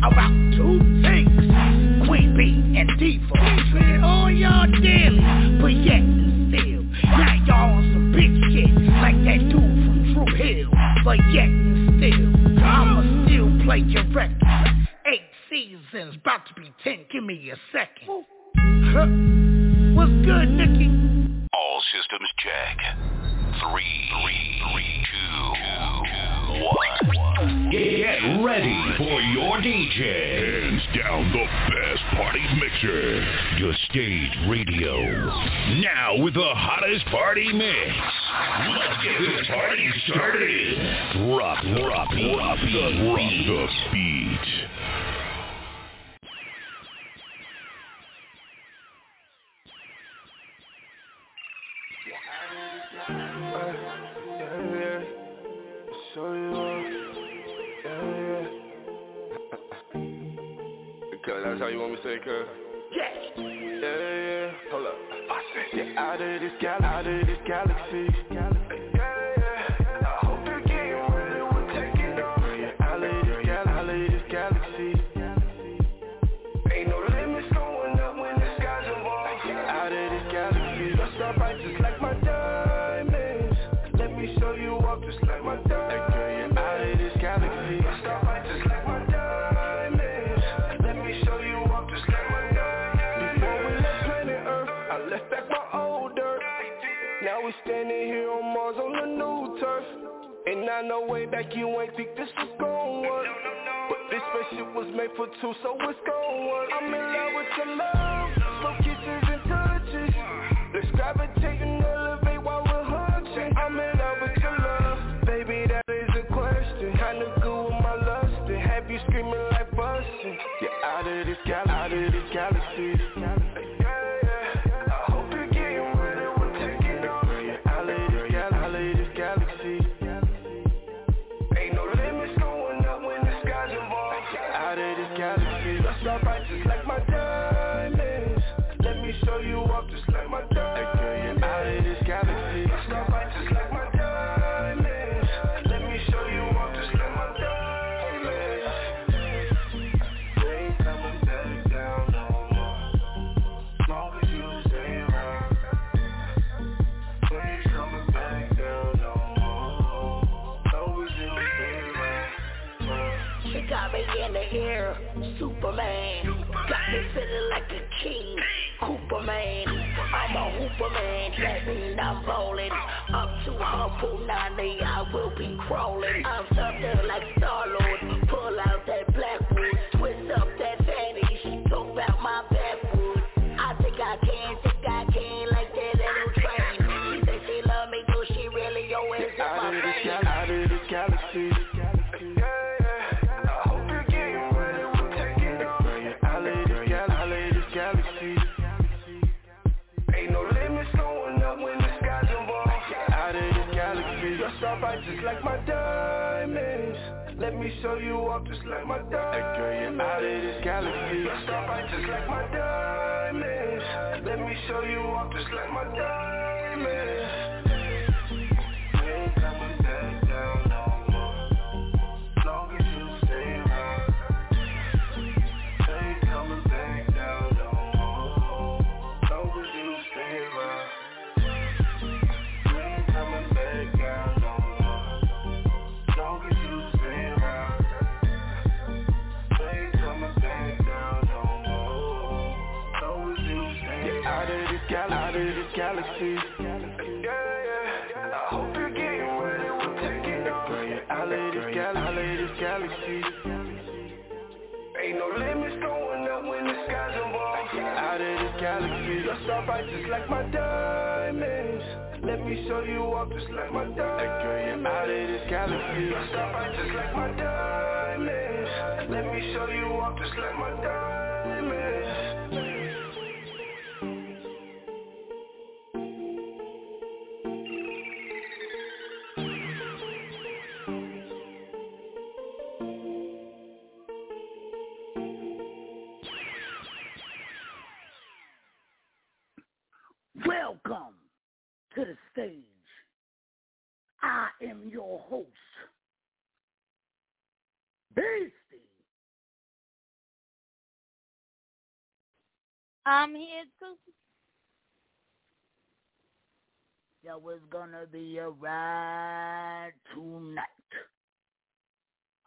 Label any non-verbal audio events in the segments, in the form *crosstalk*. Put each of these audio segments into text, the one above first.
About two things, Queen Bee and Diva. Treated all y'all daily, but yet and still. Now y'all on some big shit, like that dude from True Hill. But yet and still, I'ma still play your record. Eight seasons, about to be ten, give me a second. What's good, Nikki? All systems check. Three, three, three, two. Get ready for your DJ. Hands down the best party mixer. Your stage radio. Now with the hottest party mix. Let's get this party started. Drop, drop, drop the, drop the beat. That's how you want me to say, cuz? Yes. Yeah, yeah. Hold up. Yeah, out of this gal, out of this galaxy. I know way back you ain't think this was gon' work. But this spaceship was made for two, so it's gon' work. I'm in love with your love, slow kisses and touches. Let's gravitate and Cooper man. I'm a hooper man, that mean I'm ballin'. Up to her punani, I will be crawling. I'm there like Star-Lord. Pull out that galaxy, you're so bright just like my diamonds. Let me show you off just like my diamonds. girl, you're out of this galaxy. So bright just like my diamonds. Let me show you off just like my diamonds. Galaxy. Yeah, yeah. I hope you're getting ready, we're taking. Out of this gal, out of this galaxy. Ain't no limits going up when the sky's involved. Out of this galaxy, you're bright just like my diamonds. Let me show you off just like my diamonds. out of this galaxy. You're bright just like my diamonds. Let me show you off just like my diamonds. Welcome to the stage. I am your host, Beastie. I'm here too. Yo, it's gonna be a ride tonight.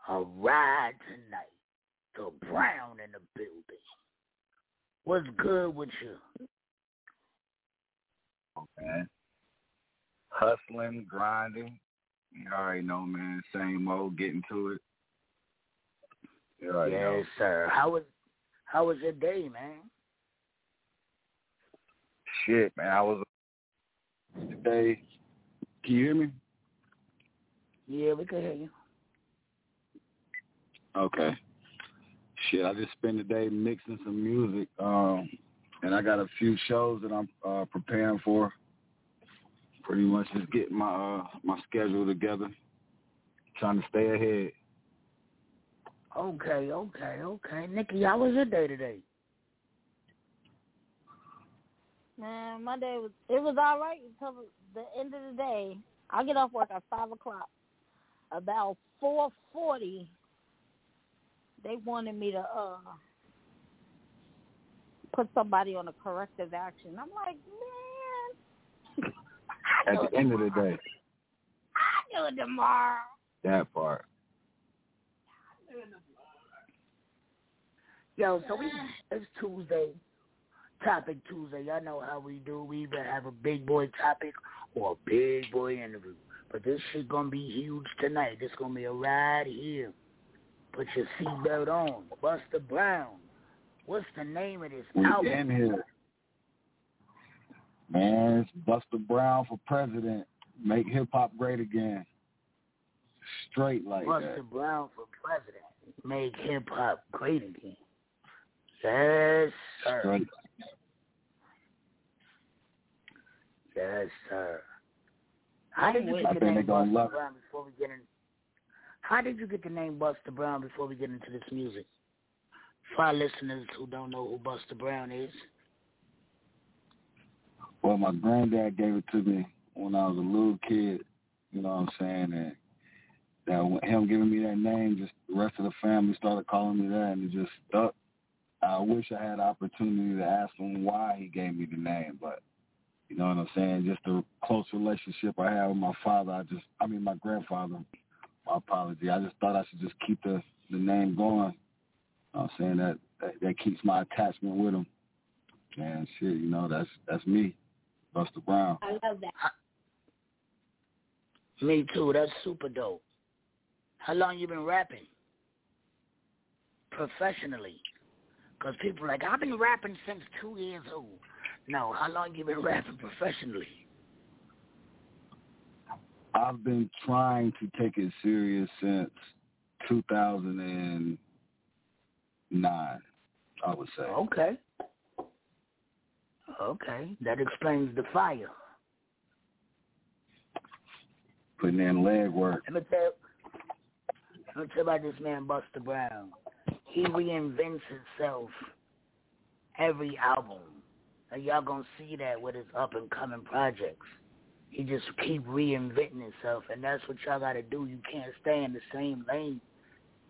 A ride tonight. The Brown in the building. What's good with you? Man. Hustling, grinding. You already know, man. Same old, getting to it. You already yes, know. sir. How was how was your day, man? Shit, man. I was today. Can you hear me? Yeah, we can hear you. Okay. Shit, I just spent the day mixing some music, um, and I got a few shows that I'm uh, preparing for. Pretty much just getting my uh, my schedule together, trying to stay ahead. Okay, okay, okay. Nikki, how was your day today? Man, my day was it was all right until the end of the day. I get off work at five o'clock. About four forty, they wanted me to uh put somebody on a corrective action. I'm like, man, *laughs* At the end of the day, I do it tomorrow. that part. Yo, so we it's Tuesday, topic Tuesday. Y'all know how we do. We either have a big boy topic or a big boy interview. But this shit gonna be huge tonight. This gonna be a ride here. Put your seatbelt on. Busta Brown. What's the name of this We album? in here. Man, it's Busta Brown for president. Make hip hop great again. Straight like Busta that. Brown for president. Make hip hop great again. Yes, sir. Straight. Yes, sir. How did you I get the name Busta. Brown before we get in? How did you get the name Busta Brown before we get into this music? For our listeners who don't know who Busta Brown is, Well, my granddad gave it to me when I was a little kid. You know what I'm saying? And that him giving me that name, just the rest of the family started calling me that, and it just stuck. I wish I had the opportunity to ask him why he gave me the name, but you know what I'm saying? Just the close relationship I have with my father. I just, I mean, my grandfather. My apology. I just thought I should just keep the the name going. You know what I'm saying that, that that keeps my attachment with him. And shit, you know, that's that's me. Busta Brown. I love that. me too. That's super dope. How long you been rapping? Professionally? Because people are like, I've been rapping since two years old. No, how long you been *laughs* rapping professionally? I've been trying to take it serious since 2009. I would say. Okay. Okay, that explains the fire. Putting in leg work. Let me tell, let me tell you about this man, Busta Brown. He reinvents himself every album. And y'all gonna see that with his up and coming projects. He just keep reinventing himself, and that's what y'all gotta do. You can't stay in the same lane.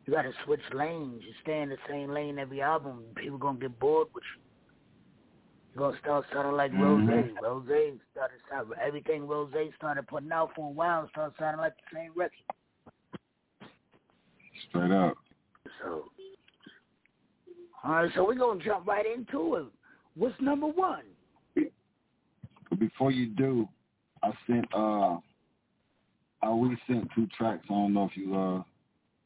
You gotta switch lanes. You stay in the same lane every album, people gonna get bored with you. You're gonna start sounding like Rose. Mhm. Rose started sounding everything Rose started putting out for a while started sounding like the same record. Straight up. So, all right, so we're gonna jump right into it. What's number one? Before you do, I sent uh I we sent two tracks. I don't know if you uh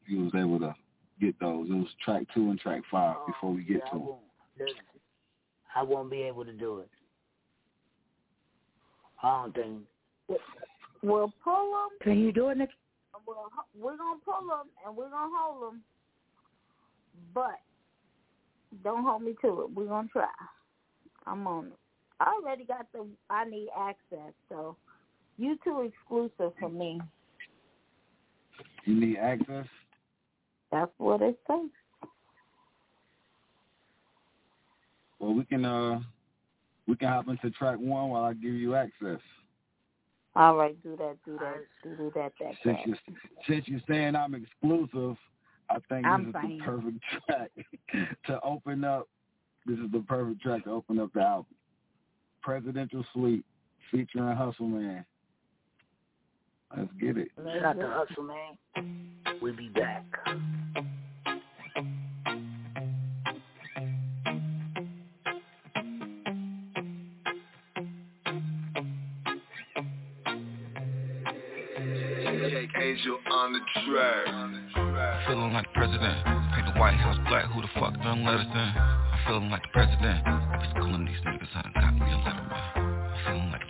you was able to get those. It was track two and track five oh, before we get yeah, to I them. won't, listen, I won't be able to do it. I don't think. We'll pull them. Can you do it, Nick? We'll, we're gonna pull them and we're gonna hold them. but don't hold me to it. We're gonna try. I'm on it. I already got the I need access, so you two exclusive for me. You need access? That's what it says. Well, we can uh, we can hop into track one while I give you access. All right, do that, do that, do, do that, that. Since that. you since you're saying I'm exclusive, I think this I'm is fine. the perfect *laughs* track to open up. This is the perfect track to open up the album. Presidential Suite featuring Hustle Man. Let's get it. Shout out to Hustle, man. We'll be back. Jake Angel on the track. Feeling like the president. Paint the White House black. Who the fuck done let us in? I'm feeling like the president. I be schooling these niggas. I done got me a letter, man. I'm feeling like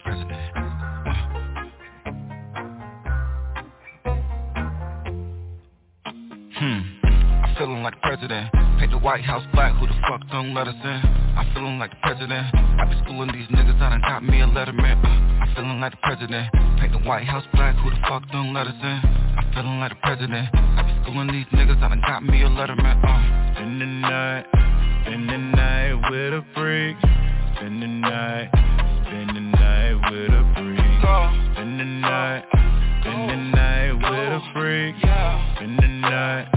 feeling like the president. Paint the White House black. Who the fuck done let us in? I'm feeling like the president. I be schooling these niggas. I done got me a letter, man. Uh. I'm feeling like the president. Paint the White House black. Who the fuck done let us in? I'm feeling like the president. I be schooling these niggas. I done got me a letter, man. Uh. Spend the night, spend the night with a freak. Spend the night, spend the night with a freak. Spend the night, spend the night with a freak. Spend the night,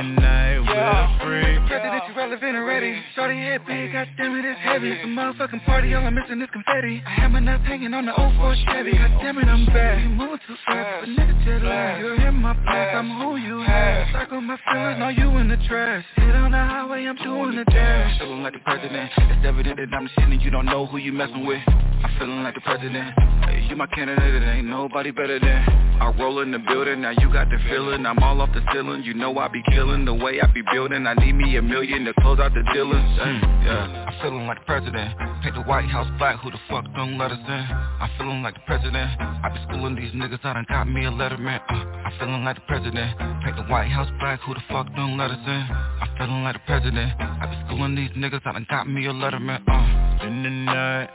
spend the night with a freak. Presidential relevant already. Shorty head big, goddamn it, it's heavy. It's a motherfucking party, all I'm missing is confetti. I have my nuts hanging on the 04 Chevy. Goddamn it, I'm bad. You moving too fast, but nigga jet lag. You're in my place, I'm who you have. Circle my feelings, know you in the trash. Hit on the highway, I'm doing the dash. Feeling like the president. It's evident that I'm the shit and you don't know who you messing with. I'm feeling like the president. Hey, you my candidate, ain't nobody better than. I roll in the building, now you got the feeling. I'm all off the ceiling, you know I be killing the way I be building. I need me a million to close out the dealers. Mm, yeah, I'm feeling like the president. Paint the White House black, who the fuck don't let us in? I'm feeling like the president. I be schooling these niggas, I done got me a letter, man. Uh, I'm feeling like the president. Paint the White House black, who the fuck don't let us in? I'm feeling like the president. I be schooling these niggas, I done got me a letter, man. Uh. Spend the night,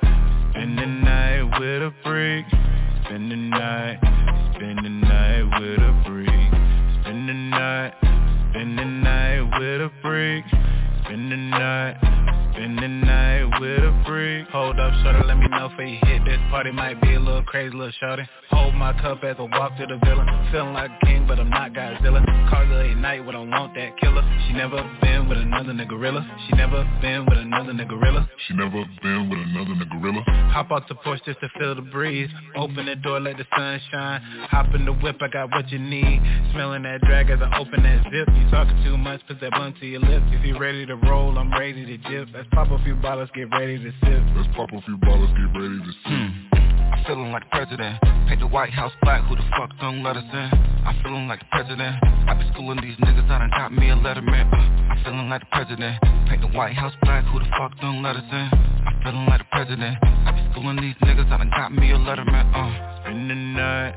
spend the night with a freak. Spend the night, spend the night with a freak. Spend the night, spend the night with a freak. Spend the night, spend the night with a freak. Hold up, shorty, let me know if you hit this party. Might be a little crazy, little shorty. Hold my cup as I walk to the villa. Feeling like a king, but I'm not Godzilla. Her at night when I want that killer. She never been with another nigga gorilla. She never been with another nigga gorilla. She never been with another nigga gorilla. Hop out the porch just to feel the breeze. Open the door, let the sun shine. Hop in the whip, I got what you need. Smelling that drag as I open that zip. You talking too much, put that blunt to your lips. If you ready to roll, I'm ready to jip. Let's pop a few bottles, get ready to sip. Let's pop a few bottles, get ready to sip. Hmm. I'm feeling like president. Paint the White House black, who the fuck don't let us in? I'm feeling like the president. I be schooling these niggas, I done got me a letter, man. Uh, I'm feeling like the president. Paint the White House black, who the fuck don't let us in? I'm feeling like the president. I be schooling these niggas, I done got me a letter, man. Uh. Spend the night,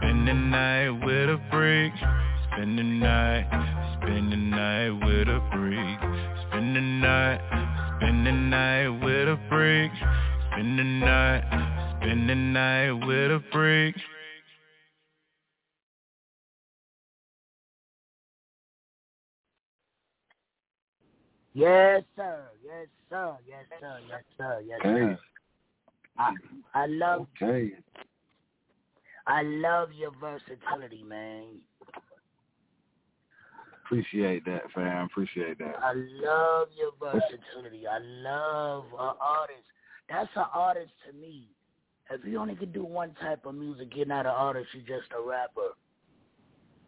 spend the night with a freak. Spend the night, spend the night with a freak. Spend the night, spend the night with a freak. Spend the night, spend the night with a freak. Yes, sir. Yes, sir. Yes, sir. Yes, sir. Yes, Okay. sir. I, I love Okay. I love your versatility, man. Appreciate that, fam. Appreciate that. I love your versatility. I love an artist. That's an artist to me. If you only could do one type of music, you're not an artist. You're just a rapper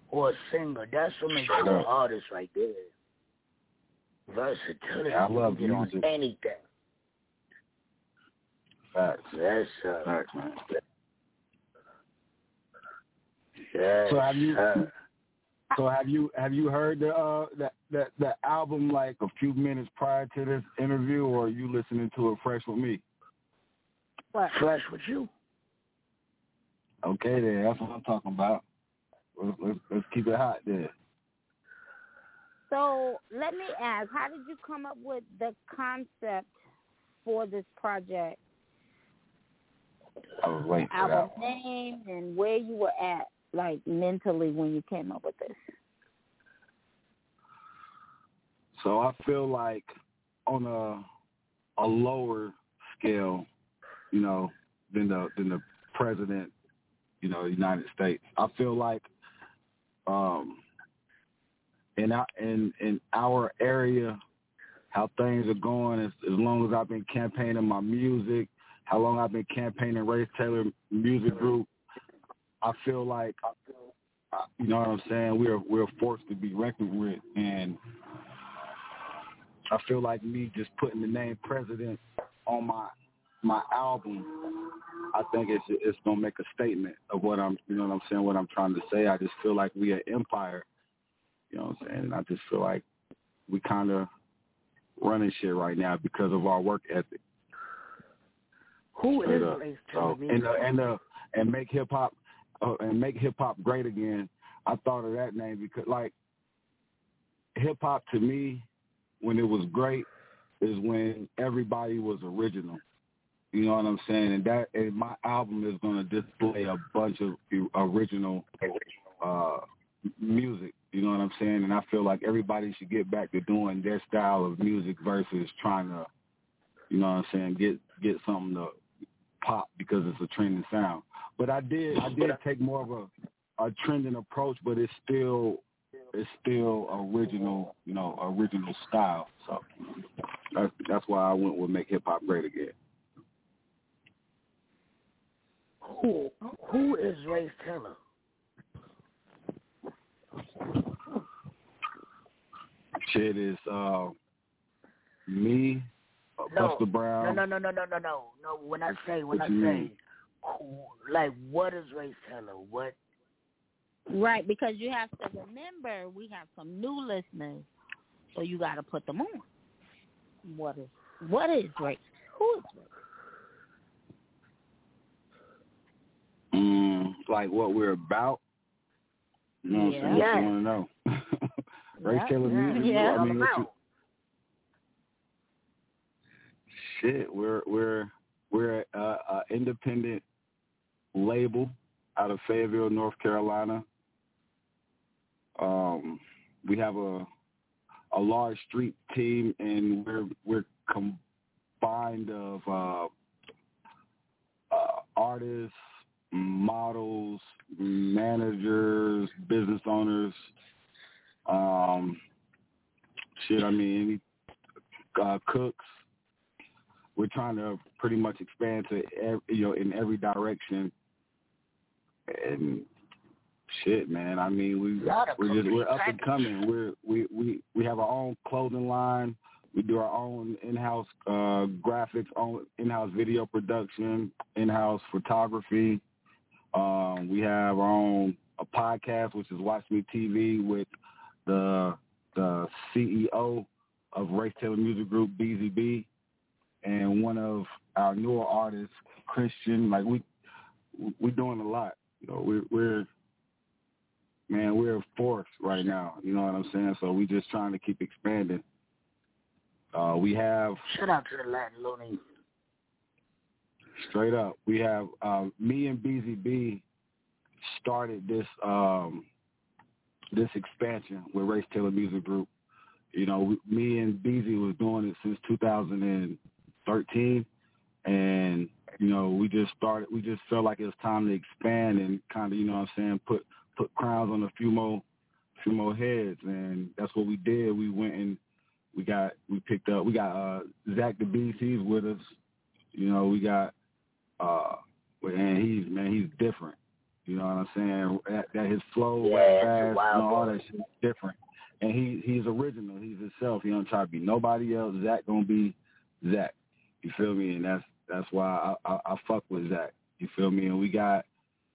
or a singer. That's what makes you an artist right there. Versatility. Yeah, I love can get music. on anything. Facts. Yes, sir. Facts, man. Yes, So have you sir. So have you have you heard the uh that that the album like a few minutes prior to this interview or are you listening to it fresh with me? Fresh with you. Okay then, that's what I'm talking about. Let's let's, let's keep it hot there. So let me ask, how did you come up with the concept for this project? I was waiting for Album that. name and where you were at, like mentally when you came up with this. So I feel like on a a lower scale, you know, than the than the president, you know, United States. I feel like um in our in in our area how things are going as as long as I've been campaigning my music, how long I've been campaigning Race Taylor Music Group, I feel like uh, you know what I'm saying, we're we're forced to be reckoned with and I feel like me just putting the name president on my my album, I think it's it's gonna make a statement of what I'm you know what I'm saying, what I'm trying to say. I just feel like we an empire. You know what I'm saying? And I just feel like we kinda running shit right now because of our work ethic. Who Straight is up. So, and uh, and uh, and make hip hop uh, and make hip hop great again. I thought of that name because like hip hop to me when it was great is when everybody was original. You know what I'm saying? And that and my album is going to display a bunch of original uh music. You know what I'm saying? And I feel like everybody should get back to doing their style of music versus trying to, you know what I'm saying, get get something to pop because it's a trending sound. But I did I did take more of a a trending approach, but it's still it's still original, you know, original style. So that's that's why I went with make hip hop great again. Who who is Race Taylor? Shit is uh me, No, Busta Brown. No, no, no, no, no, no, no. No, when I say when What I say mean? who, like what is Race Taylor? What Right, because you have to remember we have some new listeners, so you got to put them on. What is what is race? Who is race? Mm, like what we're about. You know what I'm saying? Yeah. What you want to know? *laughs* Race Yeah, Taylor music. yeah. I mean, what you, about? Shit, we're we're we're a, a independent label out of Fayetteville, North Carolina. Um, we have a a large street team, and we're we're combined of uh, uh, artists, models, managers, business owners. Um, shit, I mean, any uh, cooks. We're trying to pretty much expand to ev you know in every direction. And shit, man. I mean, we we're just we're up and coming. We're we we we have our own clothing line. We do our own in-house uh, graphics, own in-house video production, in-house photography. Um, we have our own a podcast, which is Watch Me TV, with the the CEO of Race Taylor Music Group, BZB, and one of our newer artists, Christian. Like we we doing a lot. You know, we're we're man, we're a force right now. You know what I'm saying? So we just trying to keep expanding. Uh, we have Shout out to the Latin Looney. straight up. We have uh, me and BZB started this um, this expansion with Race Taylor Music Group. You know, me and BZ was doing it since 2000 and you know, we just started. We just felt like it was time to expand and kind of, you know, what I'm saying, put put crowns on a few more few more heads, and that's what we did. We went and we got we picked up. We got uh, Zach the Beast. He's with us. You know, we got uh, and he's man, he's different. You know what I'm saying? That, that his flow, Yeah, fast, and all that shit is different. And he he's original. He's himself. He don't try to be nobody else. Zach gonna be Zach. You feel me? And that's that's why I, I, I fuck with Zach. You feel me? And we got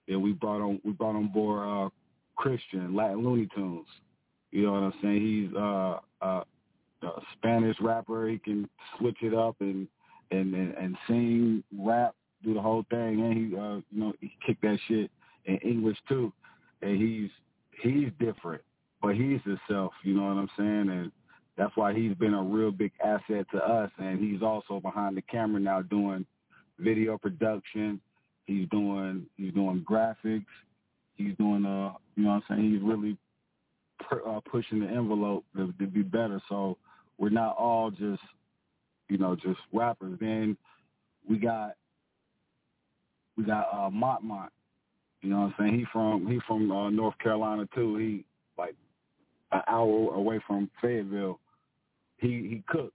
and we brought on we brought on board uh Christian Latin Looney Tunes. You know what I'm saying? He's uh uh a Spanish rapper. He can switch it up and and and, and sing, rap, do the whole thing, and he uh you know he kick that shit in English too. And he's he's different. but he's himself. You know what I'm saying? And that's why he's been a real big asset to us. And he's also behind the camera now doing video production. He's doing he's doing graphics. He's doing uh you know what I'm saying. He's really pu- uh, pushing the envelope to, to be better. So we're not all just you know just rappers. Then we got we got uh Mont Mont. You know what I'm saying? He from he from uh, North Carolina too. He like an hour away from Fayetteville. He he cooks.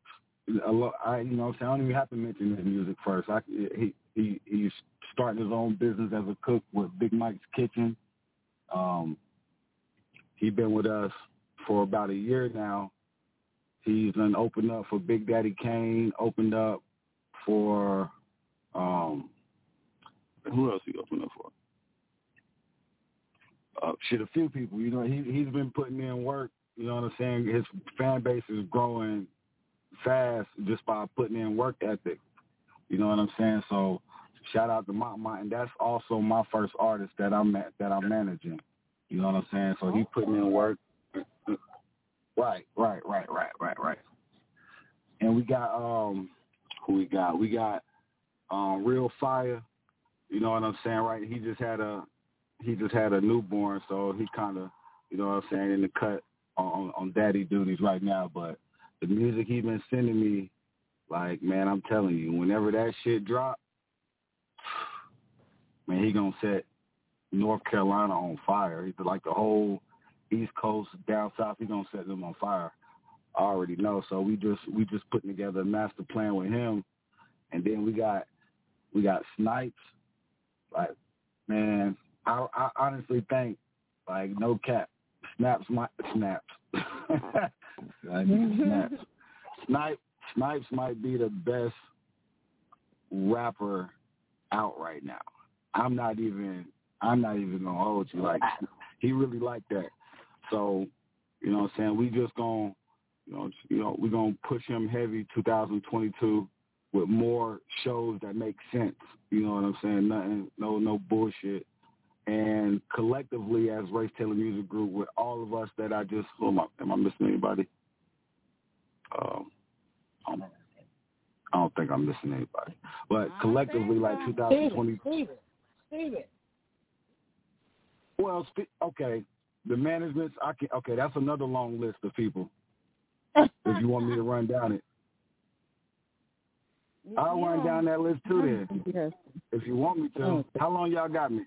A lot, I you know I'm saying I don't even have to mention his music first. I he he he's starting his own business as a cook with Big Mike's Kitchen. Um, he's been with us for about a year now. He's done opened up for Big Daddy Kane. Opened up for um, who else he opened up for? Uh, shit, a few people. You know, he he's been putting in work. You know what I'm saying? His fan base is growing fast just by putting in work ethic. You know what I'm saying? So shout out to my, Mont, and that's also my first artist that I'm that I'm managing. You know what I'm saying? So he putting in work. Right, right, right, right, right, right. And we got um who we got? We got um Real Fire. You know what I'm saying, right? He just had a he just had a newborn, so he kind of, you know what I'm saying, in the cut on on daddy duties right now. But the music he been sending me, like man, I'm telling you, whenever that shit drop, man, he gonna set North Carolina on fire. He's like the whole East Coast down south. He gonna set them on fire. I already know. So we just we just putting together a master plan with him, and then we got we got Snipes. Like man, I, I honestly think like no cap, snaps my snaps. *laughs* like, mhm. snaps. Snipe Snipes might be the best rapper out right now. I'm not even I'm not even gonna hold you. Like he really like that. So, you know what I'm saying? We just gonna you know, you know, we're gonna push him heavy 2022 with more shows that make sense. You know what I'm saying? Nothing no no bullshit. And collectively as Race Taylor Music Group with all of us that I just oh my, am I missing anybody? Um I don't, I don't think I'm missing anybody. But collectively like 2020 Steven, Steven. Well, okay, the managements. I can. Okay, that's another long list of people. if you want me to *laughs* run down it, I'll run down that list too. Then, *laughs* Yes. if you want me to. How long y'all got me?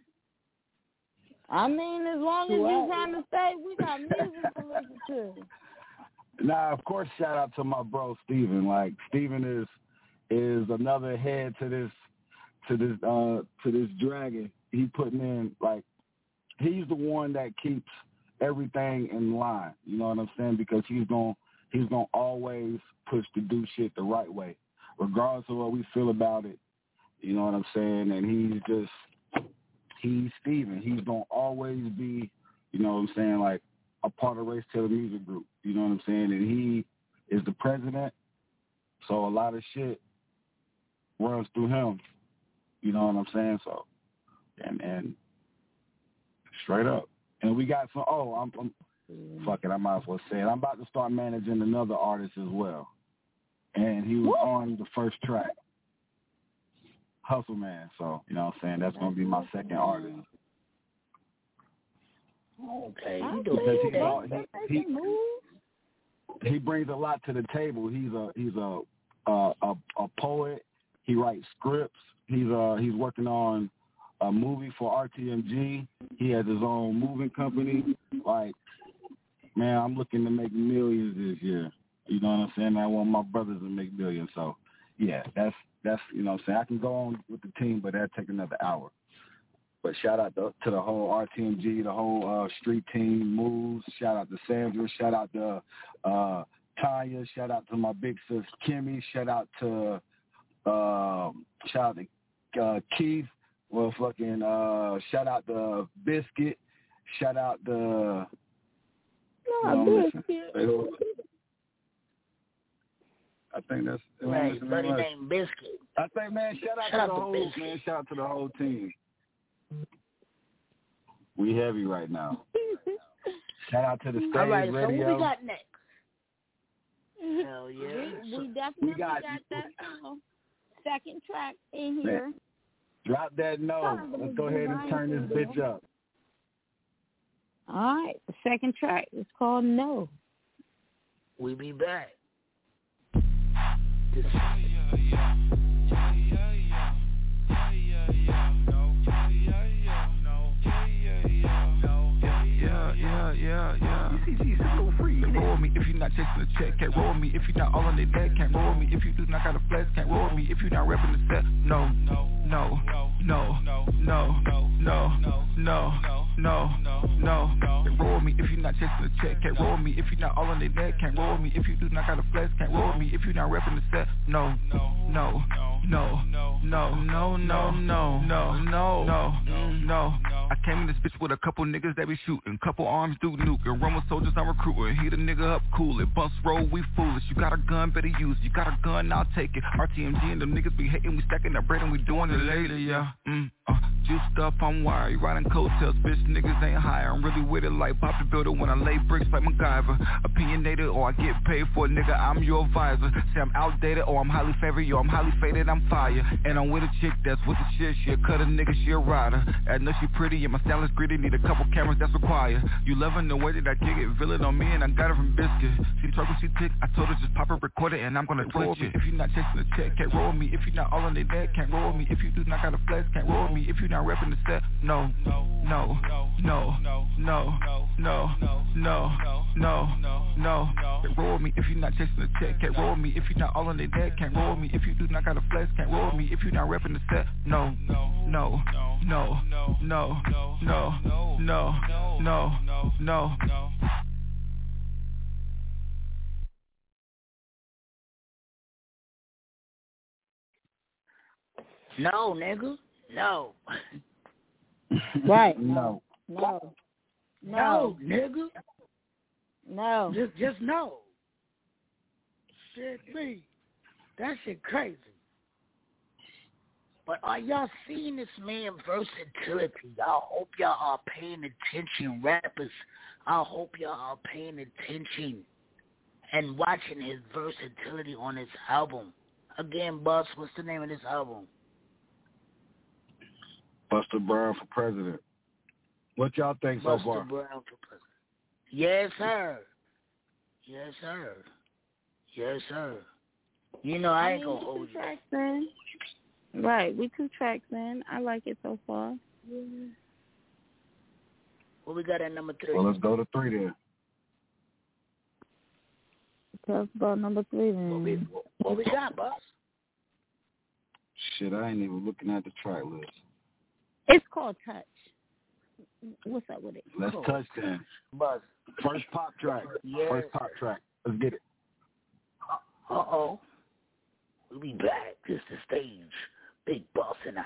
I mean, as long as you trying to stay, we got music to listen to. *laughs* Nah, of course. Shout out to my bro Steven. Like Steven is is another head to this to this uh to this dragon. He putting in like he's the one that keeps everything in line. You know what I'm saying? Because he's going to he's gonna always push to do shit the right way, regardless of what we feel about it. You know what I'm saying? And he's just he's Steven. He's gonna always be, you know what I'm saying, like a part of Race Taylor Music Group. You know what I'm saying? And he is the president, so a lot of shit runs through him. You know what I'm saying? So, and and straight up. And we got some. Oh, I'm, I'm fuck it. I might as well say it. I'm about to start managing another artist as well, and he was on the first track. Hustle Man. So you know what I'm saying. That's gonna be my second artist. Okay, you Because he, all- he, he he brings a lot to the table. He's a he's a a, a, a poet. He writes scripts. He's uh he's working on a movie for RTMG. He has his own moving company. Like, man, I'm looking to make millions this year. You know what I'm saying? I want my brothers to make millions. So, yeah, that's that's you know what I'm saying. I can go on with the team, but that'd take another hour. But shout out to, to the whole RTMG, the whole uh, street team moves. Shout out to Sandra. Shout out to uh, Tanya. Shout out to my big sis Kimmy. Shout out to um shout out to uh, Keith. Well, fucking uh, shout out to Biscuit. Shout out to Nah, listen, biscuit. they all- I think that's am I Right, missing buddy anybody? named Biscuit. I think, man, shout out Shout to the whole Biscuit. man. Shout out to the whole team. We heavy right now. *laughs* Shout out to the stage All right, radio. so what we got next? Hell yeah. We, we definitely got- got, that uh, second track in here. Drop that no. Let's go ahead and turn this bitch up. All right, the second track is called No. We be back. Yeah, yeah, yeah, yeah. ECG so free. Can't roll me if you're not chasing the check. Can't roll me if you're not all on their neck. Can't roll me if you do not got a flex. Can't roll me if you're not repping the set. No, no, no, no, no, no, no, no, no, no. Can't roll me if you're not chasing the check. Can't roll me if you're not all on their neck. Can't roll me if you do not got a flex. Can't roll me if you're not repping the set. No, no, no, no, no, no, no, no, no, no, no. I came in this bitch with a couple niggas that be shooting, couple arms do nuke, and run with soldiers I'm recruiting. Heat a nigga up, cool it. Bust roll, we foolish. You got a gun, better use. You got a gun, I'll take it. RTMG and them niggas be hating, we stacking that bread and we doing it later, yeah. Mm, uh, juiced up, I'm wired, riding coattails, bitch niggas ain't high. I'm really with it like Bob the Builder when I lay bricks like MacGyver. Opinionated or I get paid for nigga, I'm your advisor. Say I'm outdated or I'm highly favored, yo, I'm highly faded, I'm fire. And I'm with a chick that's with the shit, she a cut a nigga, she a rider. I know she pretty and my style is gritty, need a couple cameras that's required. You loving the way that I kick it, villain on me and I got it from Biscuit. She talk she tick, I told her just pop it, record it, and I'm gonna twitch it. If you not chasing the check, can't roll me. If you not all on the neck, can't roll me. If you do not got a flex, can't roll me. If you not repping the set, no, no, no, no, no, no, no, no, no, no. Can't roll me. If you not chasing the check, can't roll me. If you not all on the neck, can't roll me. If you do not got a flex, can't roll me. If you not repping the set, No no no no, no, no, no, no, no, no, no, no. No, nigga. No. Right. *laughs* No. No. No, No. nigga. No. Just just no. Shit me. That shit crazy. But are y'all seeing this man versatility? I hope y'all are paying attention, rappers. I hope y'all are paying attention and watching his versatility on his album. Again, Bus, what's the name of this album? Busta Brown for president. What y'all think so Busta far? Brown for president. Yes, sir. Yes, sir. Yes, sir. You know I ain't mean, gonna hold you. tracks in. Right, we two tracks in. I like it so far. What we got at number three? Well, let's go to three then. Tell us about number three What we, then. what we got, boss? Shit, I ain't even looking at the track list. It's called Touch. What's up with it? Let's Cool. touch then. Buzz. First pop track. Yes. First pop track. Let's get it. Uh oh. We'll be back. This is the stage. Big boss in the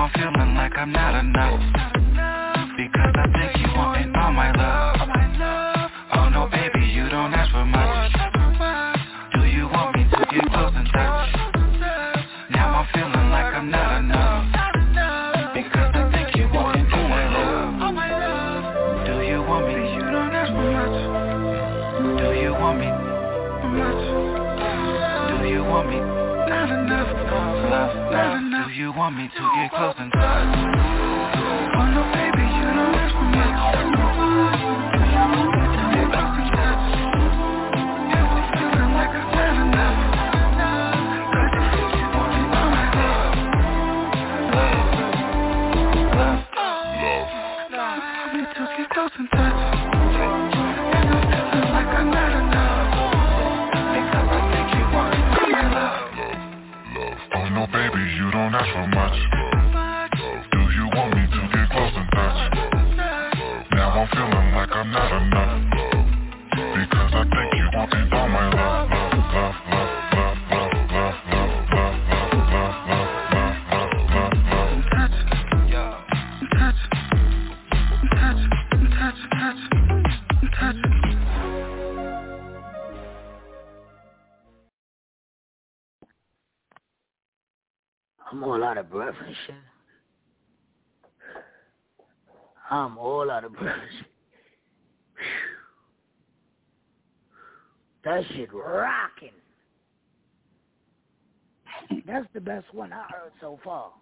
I'm feeling like I'm not enough. Because I think you want all my love. Oh no, baby, you don't ask for much. Do you want me to get close and touch? Now I'm feeling like I'm not enough. Want me to get close and touch? Oh no, baby, you don't you me close and touch? I'm feeling like I'm not enough. Cause I think you want me all my love. Love, love, love. Want me to get close and touch? And I'm feeling like I'm not enough. You don't ask for much. Do you want me to get close and touch? Now I'm feeling like I'm not enough. Breath and shit. I'm all out of breath. That shit rocking. That's the best one I heard so far.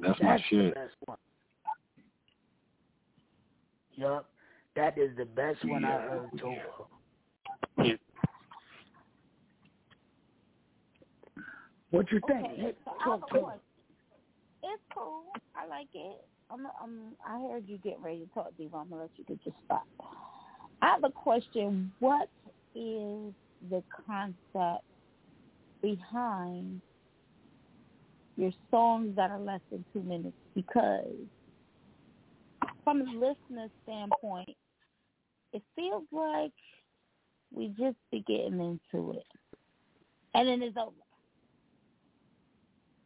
That's, That's my shit. best one. Yup. That is the best one I heard so far. What you think? Okay, so talk to me. It's cool. I like it. I'm, I'm, I heard you get ready to talk, Diva. I'm gonna let you get your spot. I have a question. What is the concept behind your songs that are less than two minutes? Because from a listener standpoint, it feels like we just be getting into it, and then it's over.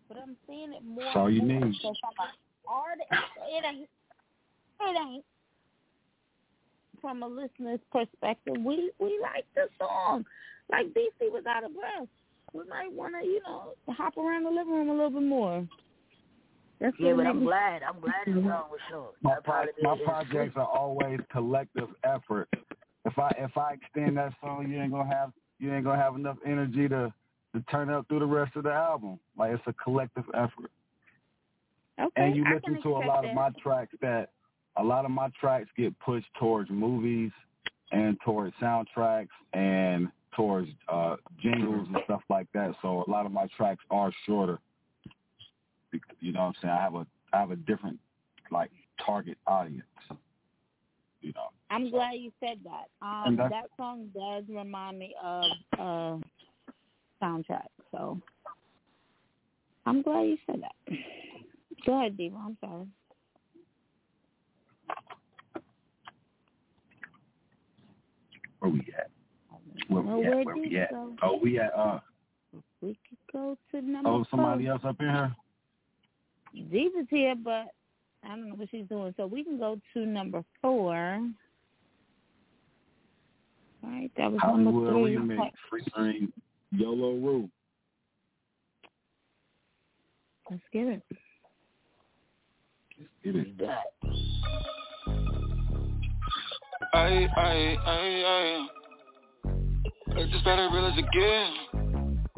But I'm seeing it more. That's all you need. So from an artist, it ain't. It ain't. From a listener's perspective, we we like the song. Like DC was out of breath. We might want to, you know, hop around the living room a little bit more. That's Yeah, but I'm glad. I'm glad the song was short. My pro- my projects are always collective effort. If I if I extend that song, you ain't gonna have you ain't gonna have enough energy to to turn up through the rest of the album. Like it's a collective effort. Okay, and you listen to a lot that. of my tracks that a lot of my tracks get pushed towards movies and towards soundtracks and towards uh jingles and stuff like that. So a lot of my tracks are shorter. You know what I'm saying? I have a I have a different like target audience. You know. I'm glad you said that. Um, that song does remind me of uh, soundtrack. So I'm glad you said that. Go ahead, Diva. I'm sorry. Where we at? Where we at? Where we at? Oh, we at uh We could go to number oh somebody four. else up in here? Diva's here, but I don't know what she's doing. So we can go to number four. All right, that was number Hollywood three. remix featuring Yolo Roo. Let's get it. Let's get it. Ay, I, ay, ay. I just better realize again.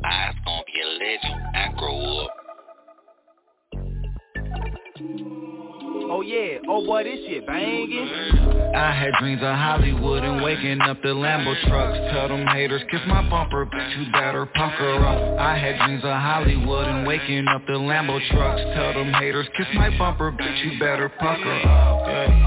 I's gonna be a legend. I grow up. Oh yeah, oh boy, this shit banging. I had dreams of Hollywood and waking up the Lambo trucks. Tell them haters, kiss my bumper, bitch, you better pucker up. I had dreams of Hollywood and waking up the Lambo trucks. Tell them haters, kiss my bumper, bitch, you better pucker up. Yeah.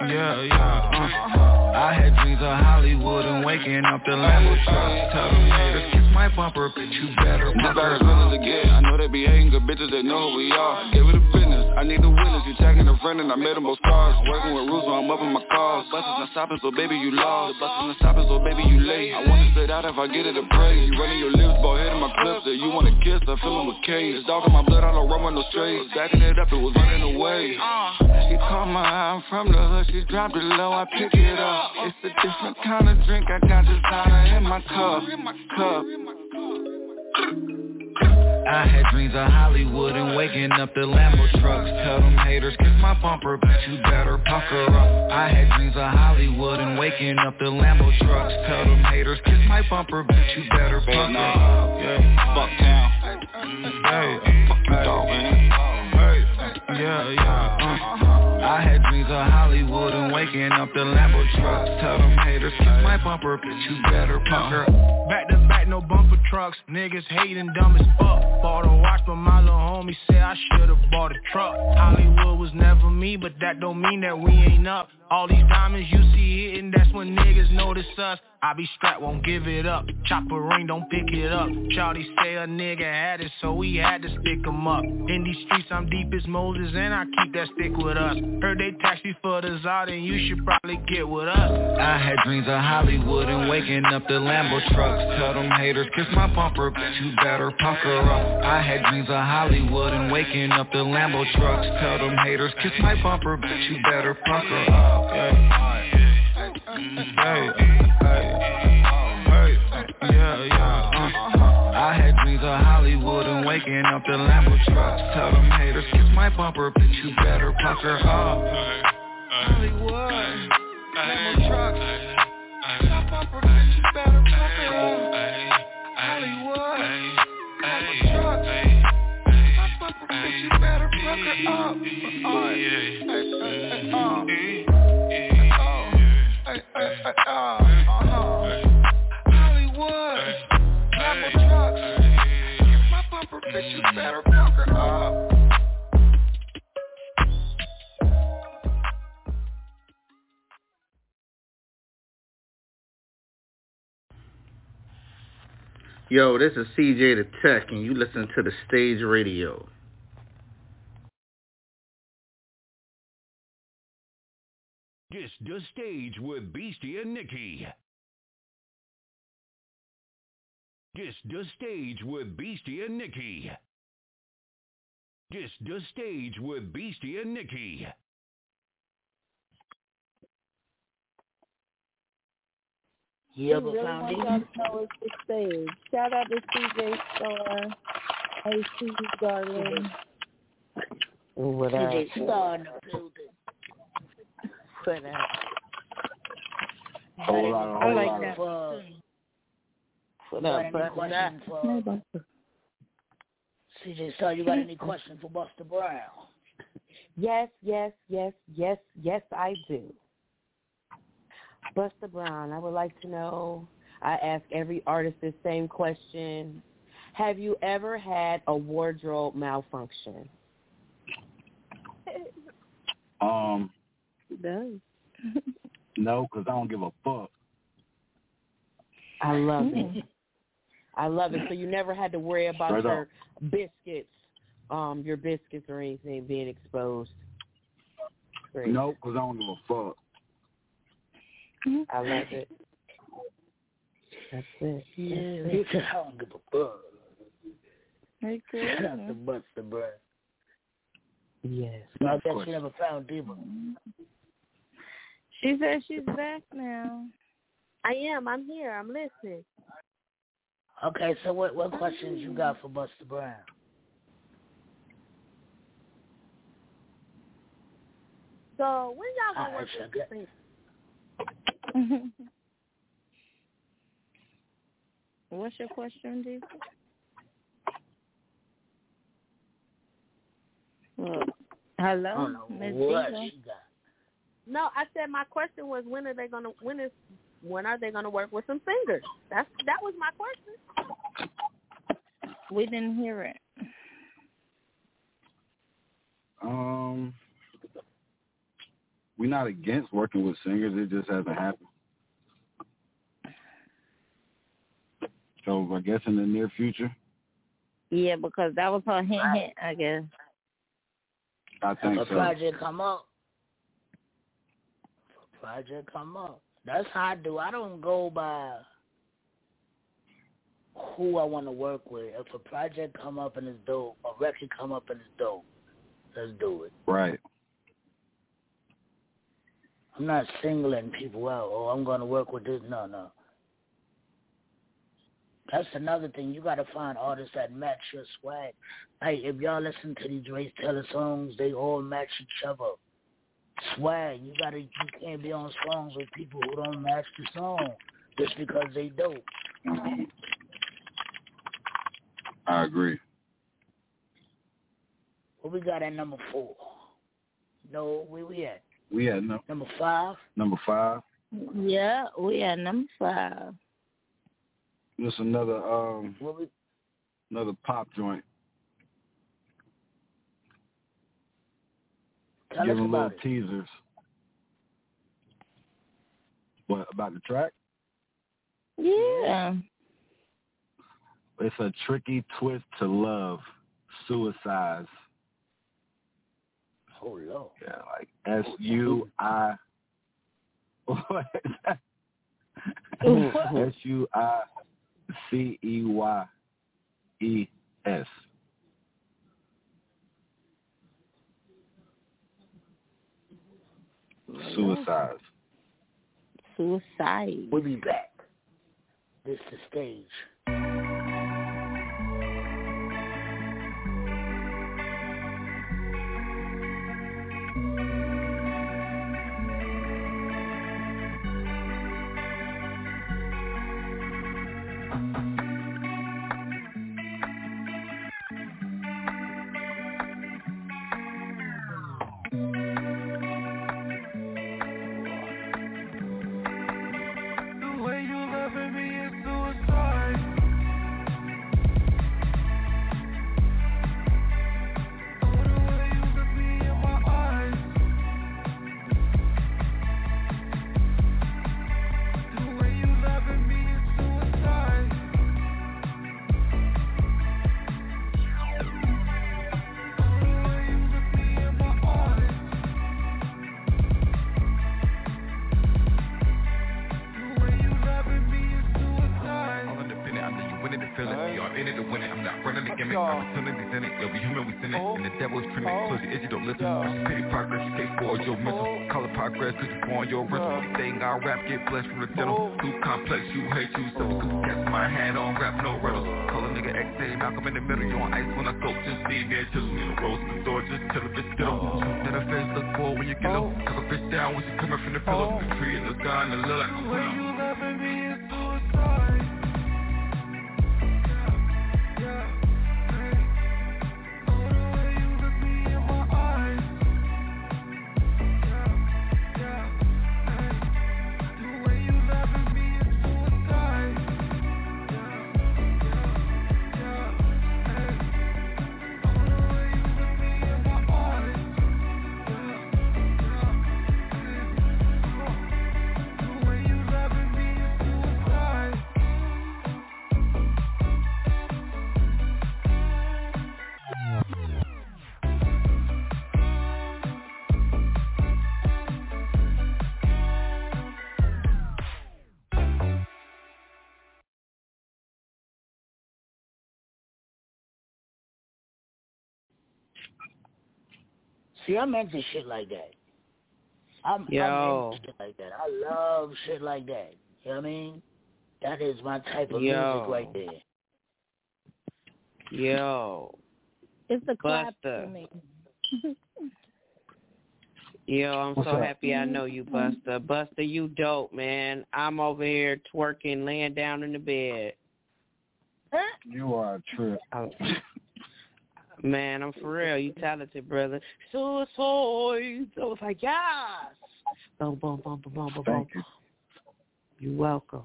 Yeah, yeah, yeah. Uh. I had dreams of Hollywood waking up the Lambo trucks. Tell them haters, kiss my bumper, bitch, you better pucker better up. feelings again. I know they be hating good bitches that know who we are. Give it a business. I need the witness. You tagging a friend and I made them both stars. Working with rules, so I'm up in my cars. Buses not stopping, so baby you lost. The buses not stopping, so baby you late. I wanna spit out if I get it to break. You running your lips, ball hitting my clips. That you wanna kiss, I feel 'em with K. It's dog in my blood, I don't run with no strays. Backing it up, it was running away. She called my eye, I'm from the hood. She dropped it low, I pick it up. It's a different kind of drink. I got powder in my cup. Cup. I had dreams of Hollywood and waking up the Lambo trucks. Tell them haters, kiss my bumper, bitch, you better pucker up. I had dreams of Hollywood and waking up the Lambo trucks. Tell them haters, kiss my bumper, bitch, you better pucker up. Yeah. Fuck town. Hey, Fuck you, dog, man. yeah, yeah. I had dreams of Hollywood and waking up the Lambo trucks. Tell them haters, kiss my bumper, bitch, you better pucker up. Back to back, no bumper trucks. Niggas hating dumb as fuck. Bought a watch, but my little homie said I should've bought a truck. Hollywood was never me, but that don't mean that we ain't up. All these diamonds you see hitting, that's when niggas notice us. I be strapped, won't give it up. Chopper ring, don't pick it up. Charlie say a nigga had it, so we had to stick 'em up. In these streets, I'm deep as Moses, and I keep that stick with us. Heard they tax me for the Zod, and you should probably get with us. I had dreams of Hollywood and waking up the Lambo trucks. Tell them haters, kiss my bumper, bitch, you better pucker up. I had dreams of Hollywood and waking up the Lambo trucks. Tell them haters, kiss my bumper, bitch, you better hey, waking up up the Lambo trucks. Tell them haters, kiss my bumper Bitch, you better pucker up. Hollywood Lambo trucks. Kiss my bumper Bitch, you better pucker up. Hollywood Lambo trucks. Kiss my bumper Bitch, you better pucker up. Uh, uh, uh, Yo, this is CJ the Tech, and you listen to the Stage Radio. This the stage with Beastie and Nikki. This the stage with Beastie and Nikki. This the stage with Beastie and Nikki. Yeah, but really want to know the stage. Shout out to CJ Star, AC Garland. What? CJ Star in the building. What up? Whole lot, a I whole like lot. that. of- What got up, any for CJ so You got any question for Busta Brown? Yes, yes, yes, yes, yes, I do. Busta Brown, I would like to know, I ask every artist the same question. Have you ever had a wardrobe malfunction? Um, It does. no, because I don't give a fuck. I love it. I love it. So you never had to worry about Straight your up. biscuits, um, your biscuits or anything being exposed. Great. No, because I don't give a fuck. I love it. That's it. Yeah, *laughs* I don't give a fuck. Hey, Shout out to Busta Brown. Yes. I guess you never found Diva. She says she's back now. I am. I'm here. I'm listening. Okay, so what what questions you got for Busta Brown? So when y'all gonna I work with got- this? *laughs* What's your question, D? Well, hello, I don't know Miss what Diva? she got. No, I said my question was when are they gonna when is when are they gonna work with some singers? That's that was my question. We didn't hear it. Um, we're not against working with singers. It just hasn't happened. So I guess in the near future, Yeah, because that was her hint, hint, I guess. I think If a so. project come up, if a project come up. That's how I do. I don't go by who I want to work with. If a project come up and it's dope, a record come up and it's dope, let's do it. Right. I'm not singling people out. Oh, I'm going to work with this. No, no. That's another thing. You got to find artists that match your swag. Like if y'all listen to these Race Taylor songs, they all match each other. Swag. You gotta. You can't be on songs with people who don't match the song just because they dope. I agree. What we got at number four? No, where we at? We had no, Number five. number five. Yeah, we at number five. Just another um What we? another pop joint. Tell Give us them little about it. teasers. What about the track? Yeah. It's a tricky twist to love. Suicides. Oh Lord. Yeah, like S U I. *laughs* What? *laughs* S U I C E Y E S. Suicides. Suicide. We'll be back. This the stage. Feeling. You are in it to win it. I'm not running the gimmick. Opportunities in it. You'll be human, we sin it. Oh. And the devil is trimming. Oh. Close your ears, you don't listen. Just pity progress, you can't forward your mental. Oh. Color progress, cause you born your rental. Anything I rap, get blessed from the dental. Too complex, you hate you. So cause cats my hand on rap, no riddles. Call a nigga X-A, Malcolm in the middle. You on ice when I go, just see me and chisel. In the rose in the door, just tell if it's still. Then a face look for when you get low. Cover bitch down when she coming from the pillow. The tree in the sky and the look like a See, I'm into shit like that. I'm, Yo. I'm into shit like that. I love shit like that. You know what I mean? That is my type of Yo. music right there. Yo. It's the clap Busta. for me. *laughs* Yo, I'm What's so up? happy I know you, Busta. Busta, you dope, man. I'm over here twerking, laying down in the bed. You are a trip. Oh. *laughs* Oh, man, I'm for real. You talented, brother. Suicide. I was like, yes. Boom, boom, boom, boom, boom, boom, boom. Thank you. You're welcome.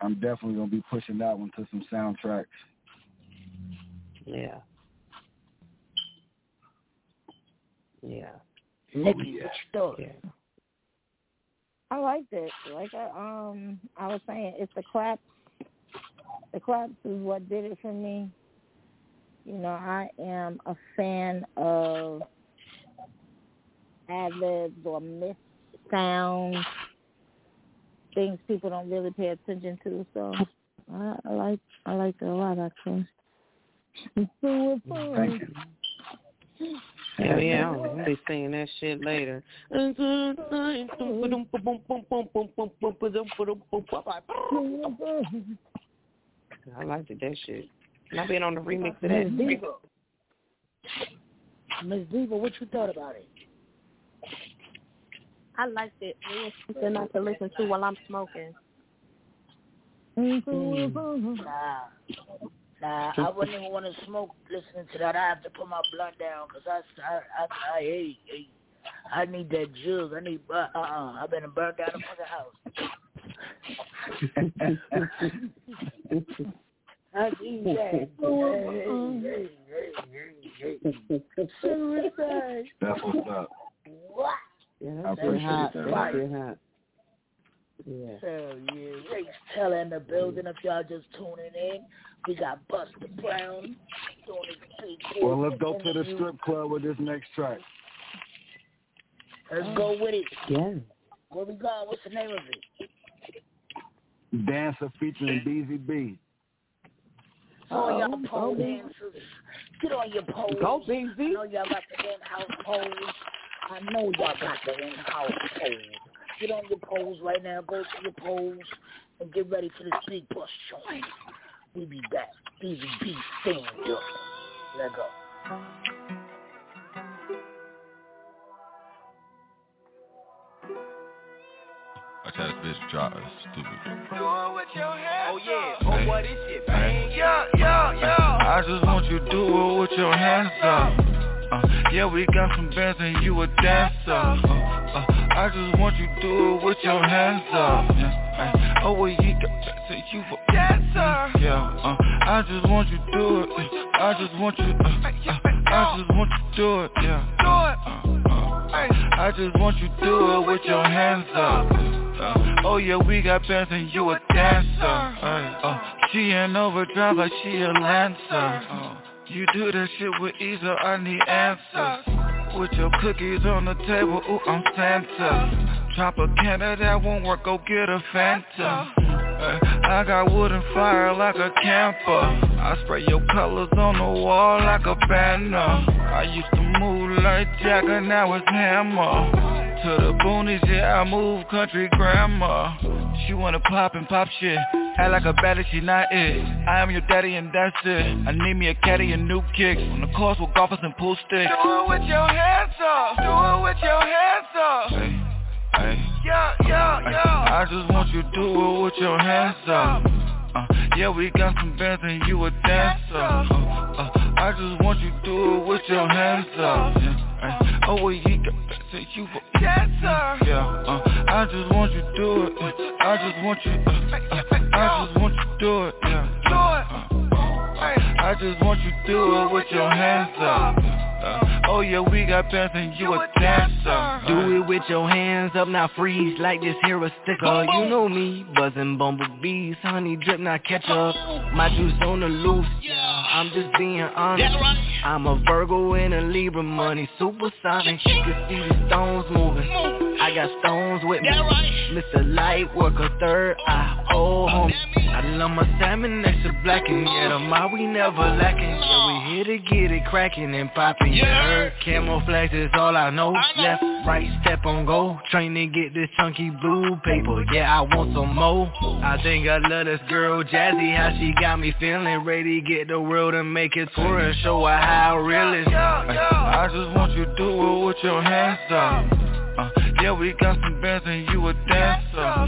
I'm definitely gonna be pushing that one to some soundtracks. Yeah. Yeah. Nikki, what you thought? Yeah. I liked it. Like I um I was saying, it's the claps. The claps is what did it for me. You know, I am a fan of ad libs or missed sounds, things people don't really pay attention to. So I, I like I like it a lot actually. *laughs* So Thank you. Hell yeah, I'll be singing that shit later. *laughs* I liked it, that shit. And I've been on the remix of Miss that. Diva. Miss Diva, what you thought about it? I liked it. It was something not to listen to while I'm smoking. Nah, nah, I wouldn't even want to smoke listening to that. I have to put my blunt down because I, I, I, I, hey, hey, I need that juice. I need, uh, uh, uh I better burn down the fucking house. *laughs* *laughs* Suicide. That's what's up. What? Yeah, I that's appreciate hot. that. That hot. Yeah. Hell yeah. Race Taylor in the building if y'all just tuning in. We got Busta Brown doing his big Well, let's go to the strip club with this next track. Let's go with it. Yeah. Where we going? What's the name of it? Dancer featuring BZB. All y'all oh, pole oh. dancers, get on your poles. Go, BZ. I know y'all got the in-house poles. I know y'all got the in-house poles. Get on your poles right now. Go to your poles and get ready for this big bus joint. We be back. BZB stand up. Let go. I tell this bitch. Stupid. Do it with your hands Oh yeah, oh boy, this shit bang. Yeah, yeah, yeah. I just want you to do it with your hands up. Uh, yeah, we got some bands and you a dancer. Uh, uh, I just want you to do it with your hands up. Yeah, uh, oh, well, you got bands and you a dancer. Yeah, uh, I just want you to do it. I just want you. Uh, uh, I just want you to do it. Yeah. Do it. Uh, I just want you to do it with your hands up. Oh yeah, we got bands and you a dancer. Uh, she in overdrive like she a lancer. Uh, you do that shit with ease, so I need answers. With your cookies on the table, ooh, I'm Santa. Drop a candle that won't work, go get a Fanta. I got wood and fire like a camper. I spray your colors on the wall like a banner. I used to move like Jagger, now it's Hammer. To the boonies, yeah, I move country grandma. She wanna pop and pop shit. Act like a baddie, she not it. I am your daddy and that's it. I need me a caddy and new kicks. On the course with golfers and pool sticks. Do it with your hands up. Do it with your hands up. Hey, Yeah, yeah, yeah. I just want you to do it with your hands up. Uh, yeah, we got some bands and you a dancer. Uh, uh, I just want you to do it with your hands up. Yeah. Oh, well, you got bands and you a dancer. Yeah, uh, I just want you to do it. Uh, I just want you. Uh, uh, I just want you to do it. Yeah. Do it. I just want you to do it with your hands up. Uh, oh yeah, we got bands and you a dancer. Do it with your hands up, now freeze like this here a sticker. You know me, buzzing bumblebees, honey drip, not catch up. My juice on the loose, I'm just being honest. I'm a Virgo and a Libra, money supersonic. You can see the stones moving. I got stones with me. Mr. Light worker, third eye, oh homie. I love my salmon extra black and yeah, the my we never lacking. Yeah, we here to get it cracking and popping. Yeah, camouflage is all I know. Left, right, step on go. Train to get this chunky blue paper. Yeah, I want some more. I think I love this girl Jazzy, how she got me feeling ready to get the world and make it tour and show her how real it is. I just want you to do it with your hands up. Uh, yeah, we got some bands and you a dancer. Uh,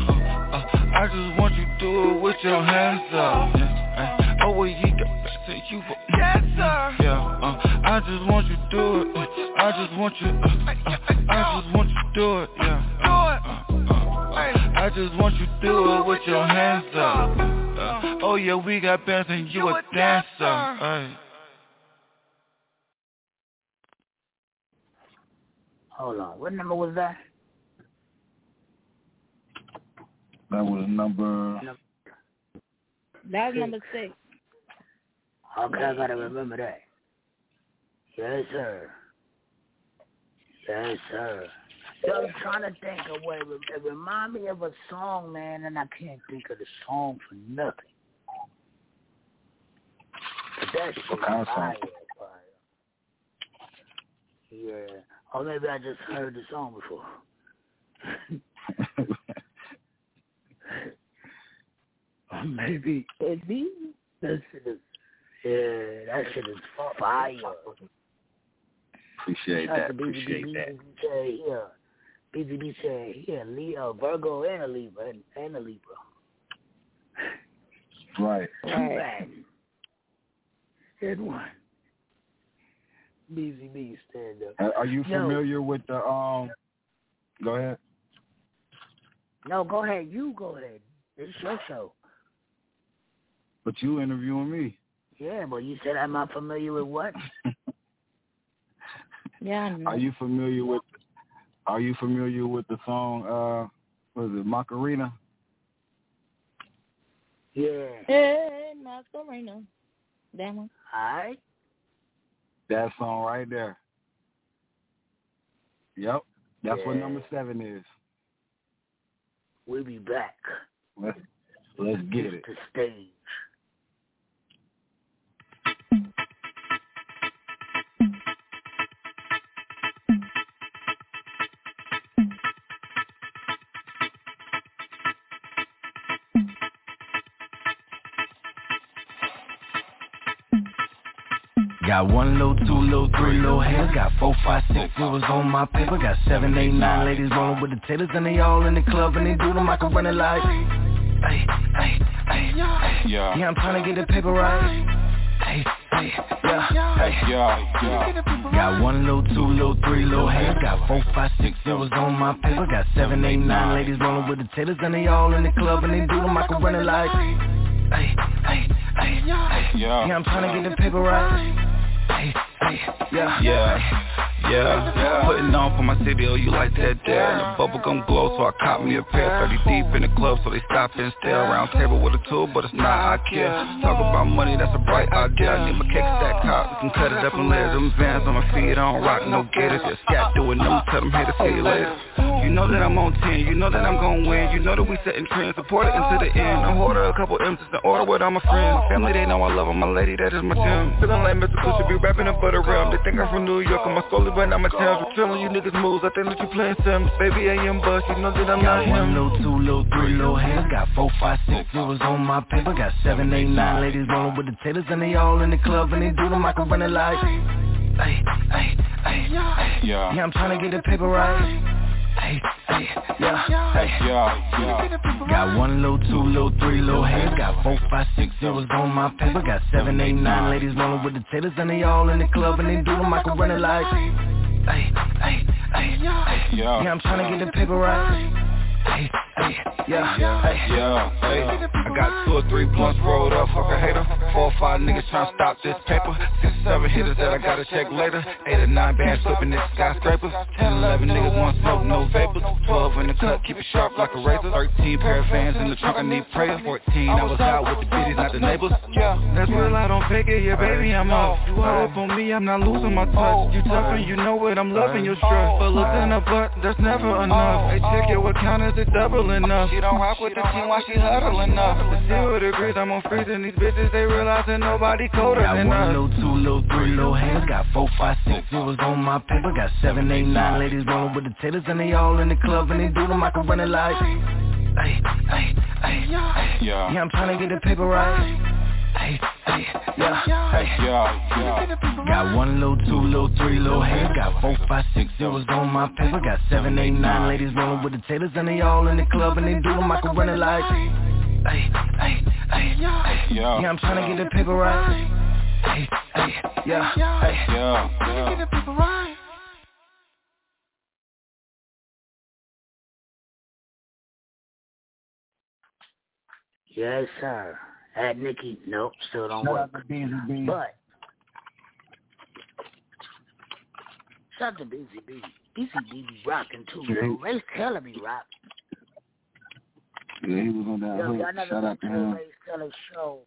uh, I just want you to do it with your hands up. Yeah, uh, oh, well, you got bands and you a dancer. Yeah, uh, I just want you to do it. Uh, I just want you. Uh, uh, I just want you to do it. Yeah. Do it. Uh, uh, I just want you to do it with your hands up. Uh, oh yeah, we got bands and you a dancer. Hey. Hold on. What number was that? That was number. That That's number six. Okay, I gotta remember that. Yes, sir. Yes, sir. So I'm trying to think of what it, it remind me of a song, man, and I can't think of the song for nothing. But that shit What kind of fire, song? fire. Yeah. Or maybe I just heard the song before. *laughs* *laughs* Or *laughs* maybe It be that shit is yeah, that shit is fire. Appreciate that. Appreciate that. BBB said here. Said here, Leo, Virgo and a Libra and, and a Libra. Right. Two bad. In one. BBB stand up. Uh, Are you Yo. familiar with the um? Go ahead. No, go ahead. You go ahead. It's your show. But you interviewing me. Yeah, but you said I'm not familiar with what? *laughs* yeah. I know. Are you familiar with? Are you familiar with the song? Uh, was it Macarena? Yeah. Hey, Macarena. That one. Alright. That song right there. Yep. That's what number seven is. We'll be back. Let's let's get it. To stage. Got one little, two little, three little hands. Got four, five, six zeros on my paper. Got seven, eight, nine ladies rolling with the tailors, and they all in the club, and they do them. I can run it like. Hey, hey, hey, Yeah. yeah, I'm trying to get the paper right. Hey, hey, yeah, hey, Yeah, yeah. Got one little, two little, three little hands. Got four, five, six zeros on my paper. Got seven, eight, nine ladies rolling with the tailors, and they all in the club, and they do them. I can run it like. Hey, hey, hey, Yeah. yeah, I'm trying to get the paper right. Hey, hey, yeah, Yeah, yeah, Putting on for my city, oh you like that there And the bubblegum glow, so I caught me a pair. 30 deep in the club, so they stop and stare. Round table with a tool, but it's not I care. Talk about money, that's a bright idea. I need my cake stack hot, we can cut it up and layer them bands on my feet. I don't rock no gators, just scat doing them, tell them here to see you later You know that I'm on 10, you know that I'm gon' win You know that we setting trends, support it until the end I order a couple M's in order with all my friends My family, they know I love them, my lady, that is my gym Feeling like Mr. Cool should be rapping up for the realm They think I'm from New York, I'm a solely but I'm a town So telling you niggas moves, I think that you playing Sims Baby, I am bust, you know that I'm not Got one him little, two little, three little hands. Got four, five, six zeros on my paper. Got seven, eight, nine ladies rolling with the tailors, and they all in the club, and they do them. I can run it like. Hey, hey, hey, Yeah. yeah, I'm trying to get the paper right. Hey, hey, yeah, hey. Yeah, yeah. Got one little, two little, three little hands. Got four, five, six zeros on my paper. Got seven, eight, nine ladies rolling with the tailors, and they all in the club, and they do them. I can run it like. Hey, hey, hey, Yeah. yeah, I'm trying to get the paper right. Hey, hey, yeah, hey. Yeah, hey, I got two or three blunts rolled up, fuck a hater. Four or five niggas tryna stop this paper. Six or seven hitters that I gotta check later. Eight or nine bands flipping this skyscrapers. Ten, eleven niggas want smoke, no vapors. Twelve in the cut, keep it sharp like a razor. Thirteen pair of fans in the trunk, I need prayer. Fourteen, I was out with the biddies, not the neighbors. Yeah, that's real, I don't fake it, yeah baby, I'm off You all up on me, I'm not losing my touch. You tough and you know it, I'm loving your strut But look in the butt, that's never enough. Hey, check your account, is it double enough? She don't rock with the team while she huddling up The zero degrees, I'm on freezing these bitches They realize that nobody colder Got than one us little, two little, three little hands. Got four, five, six zeros on my paper. Got seven, eight, nine ladies rolling with the tailors, and they all in the club, and they do them. I can run it like. Hey, hey, hey, Yeah. yeah, I'm trying to get the paper right. Hey, hey, yeah, hey. Yeah, yeah. Got one little, two little, three little hands. Got four, five, six zeros on my paper. Got seven, eight, nine ladies rolling with the tailors, and they all in the club, and they do them. I can run it like. Hey, hey, hey, Yeah. yeah, I'm trying to get the paper right. Hey, hey, yeah, hey. Yeah, yeah. Yes, sir. At Nikki, nope, still don't Shout work. out to Beezy. But shout out to Busy B. Busy B be rocking too. Yo. Race Taylor be rocking. Yeah, he was on that Yo, y'all never Shout out to a him. Race Taylor show.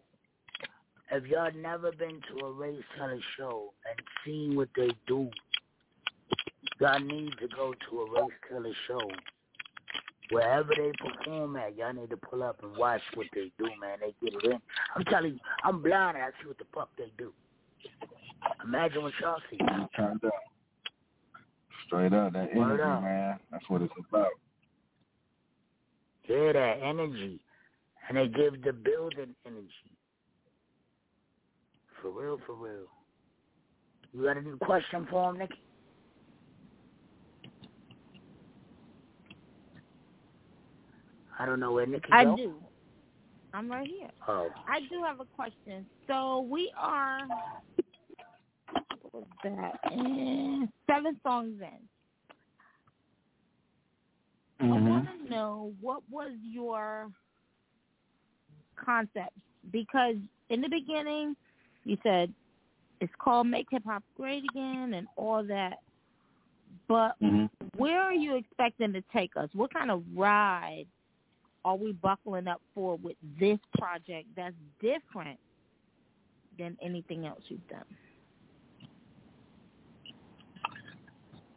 If y'all never been to a Race Taylor show and seen what they do, y'all need to go to a Race Taylor show. Wherever they perform at, y'all need to pull up and watch what they do, man. They get it in. I'm telling you, I'm blind I see what the fuck they do. Imagine what y'all see. Turned up. Straight up, that Word energy, up. man. That's what it's about. Yeah, that energy. And they give the building energy. For real, for real. You got any question for him, Nikki? I don't know where Nikki I go. do. I'm right here. Oh. I do have a question. So we are what was that? Eh, seven songs in. I Mm-hmm. want to know what was your concept because in the beginning you said it's called Make Hip Hop Great Again and all that, but Mm-hmm. where are you expecting to take us? What kind of ride are we buckling up for with this project that's different than anything else you've done?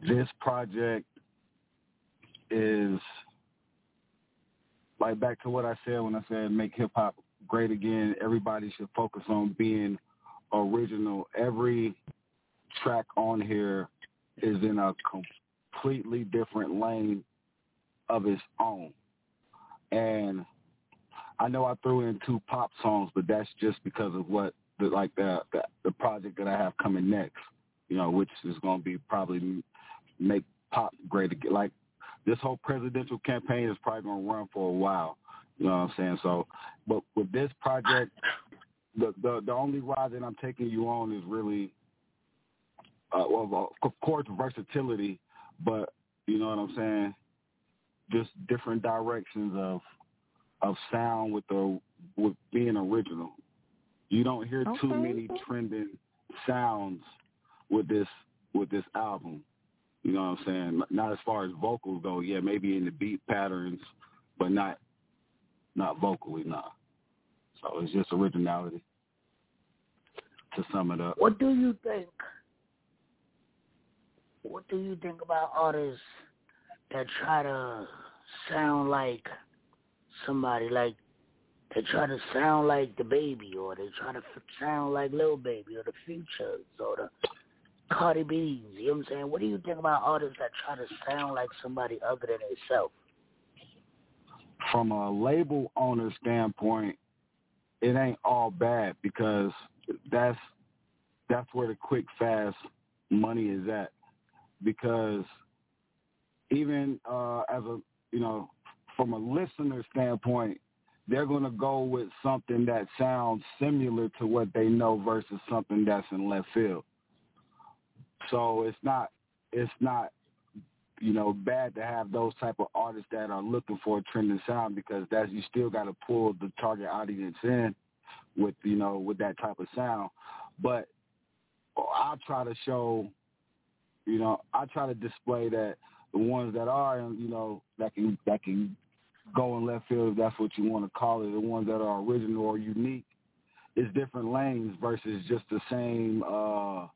This project is like back to what I said when I said make hip hop great again. Everybody should focus on being original. Every track on here is in a completely different lane of its own. And I know I threw in two pop songs, but that's just because of what the like the, the the project that I have coming next. You know, which is going to be probably make pop great again. Like this whole presidential campaign is probably going to run for a while. You know what I'm saying? So, but with this project, the the the only ride that I'm taking you on is really, uh, well, of course, versatility, but you know what I'm saying? Just different directions of of sound with the with being original. You don't hear too many trending sounds with this with this album. You know what I'm saying? Not as far as vocals go. Yeah, maybe in the beat patterns, but not not vocally. Nah. So it's just originality. To sum it up. What do you think? What do you think about artists that try to sound like somebody like they try to sound like the baby or they try to sound like Lil Baby or the Futures or the Cardi B's. You know what I'm saying? What do you think about artists that try to sound like somebody other than themselves? from a label owner standpoint, it ain't all bad because that's that's where the quick fast money is at. Because even uh, as a you know, from a listener standpoint, they're gonna go with something that sounds similar to what they know versus something that's in left field. So it's not it's not you know, bad to have those type of artists that are looking for a trending sound because that's you still got to pull the target audience in with you know with that type of sound. But I try to show, you know, I try to display that the ones that are you know that can that can go in left field if that's what you want to call it, the ones that are original or unique, is different lanes versus just the same. uh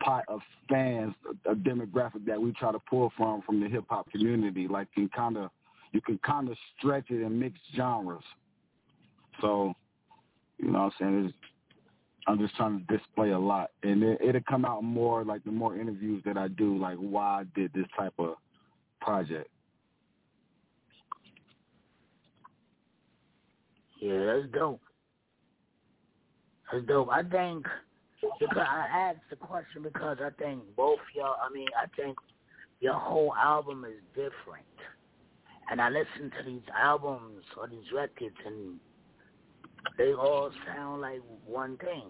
pot of fans, a, demographic that we try to pull from from the hip hop community. Like can kind of you can kind of stretch it and mix genres. So, you know what I'm saying? I'm just trying to display a lot, and it, it'll come out more like the more interviews that I do, like why I did this type of project. Yeah, that's dope. That's dope. I think because I asked the question because I think both y'all. I mean, I think your whole album is different, and I listen to these albums or these records, and they all sound like one thing.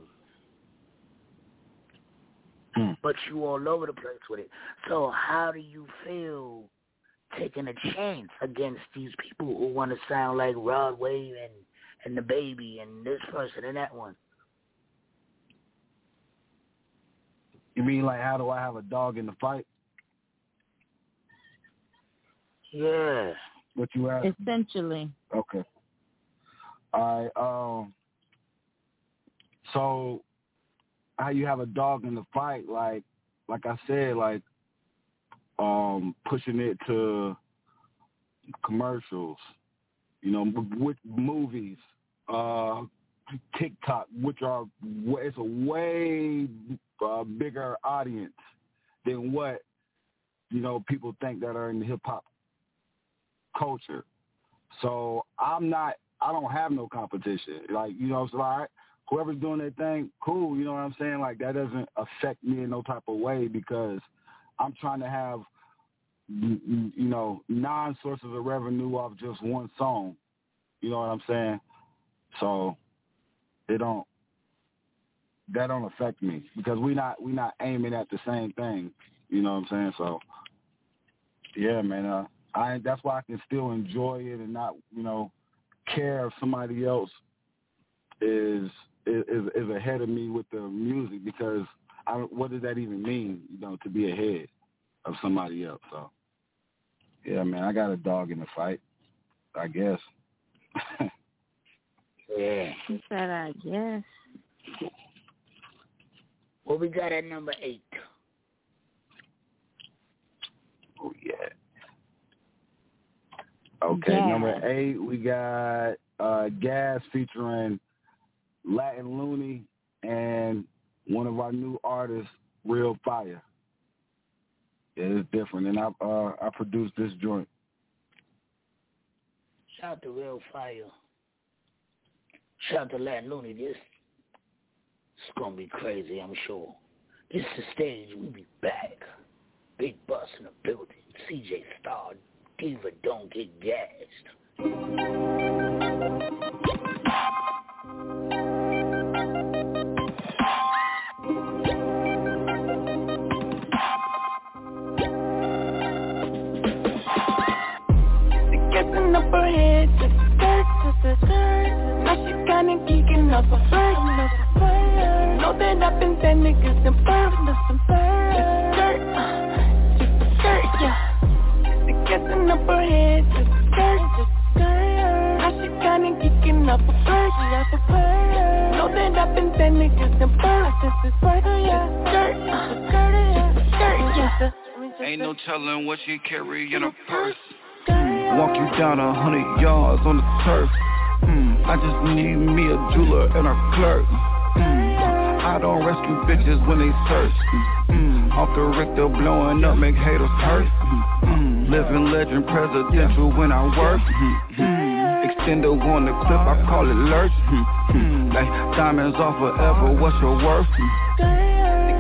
Hmm. But you all over the place with it. So how do you feel taking a chance against these people who want to sound like Rod Wave and and the baby and this person and that one? You mean like how do I have a dog in the fight? Yeah. What you ask? Essentially. Okay. All right. Um. So, how you have a dog in the fight? Like, like I said, like, um, pushing it to commercials. You know, with movies, uh, TikTok, which are it's a way uh, bigger audience than what you know people think that are in the hip hop culture. So I'm not. I don't have no competition. Like you know, so all right, whoever's doing their thing, cool. You know what I'm saying? Like that doesn't affect me in no type of way because I'm trying to have you know nine sources of revenue off just one song. You know what I'm saying? So it don't that don't affect me because we not we not aiming at the same thing. You know what I'm saying? So yeah, man. Uh, I that's why I can still enjoy it and not you know care if somebody else is is is ahead of me with the music because I don't, what does that even mean? You know, to be ahead of somebody else. So yeah, man. I got a dog in the fight. I guess. *laughs* Yeah. He said, I guess. What we got at number eight? Oh yeah. Okay, Gas. number eight, we got uh, Gas featuring Latin Looney and one of our new artists, Real Fire. It's different, and I uh, I produced this joint. Shout out to Real Fire. Shout out to Latin Looney. This It's gonna be crazy, I'm sure. It's the stage. We be back. Big bus in the building. CJ Star, Diva, don't get gassed. Her head, just a skirt, just a skirt. Now she kinda geeking up a flirt, up a flirt. Know that I've been that niggas in bird, some bird. Just a skirt, uh, just a skirt, yeah. The kissing up her head, just a skirt, just a skirt. Now she kinda geeking up a flirt, up a flirt. Know that I've been that niggas in bird, just a skirt, yeah. Skirt, uh, skirt, yeah, skirt, yeah. Ain't no telling what she carry in her purse. Walk you down a hundred yards on the turf. Mm, I just need me a jeweler and a clerk. Mm, I don't rescue bitches when they search. Mm, off the Richter blowing up, make haters hurt. Mm, living legend presidential when I work. Mm, extender on the clip, I call it lurch. Mm, like diamonds off forever, what's your worth?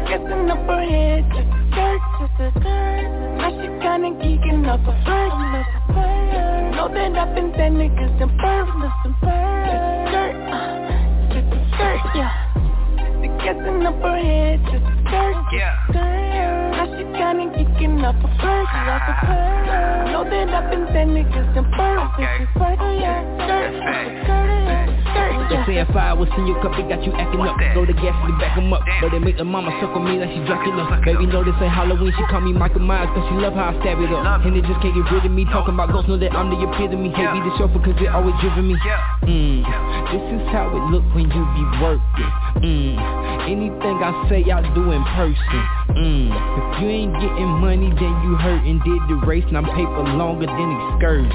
Kissing up her head, just a skirt, just a skirt. Kinda geeking up a a flirt. Know that I've been that niggas in bird, some bird. Just a skirt, uh, just a skirt, yeah. The kissing up her head, just a skirt, just a skirt. Now she kinda geeking up a flirt, up a flirt. Know that I've been that niggas in bird, just a skirt, yeah. Skirt, skirt, yeah, skirt, yeah. saying fire was in your cup, it got you acting up. Go to gas to back 'em up. But they make the mama circle me like she Dracula. Baby know this ain't Halloween, she call me Michael Myers, cause she love how I stab it up. And it just can't get rid of me. Talking about ghosts, know that I'm the epitome. Hate me the chauffeur, cause it always driven me. Mm, this is how it look when you be working. Mm, anything I say, I do in person. Mm, if you ain't getting money, then you hurtin'. Did the race, and I'm paper longer than excursions.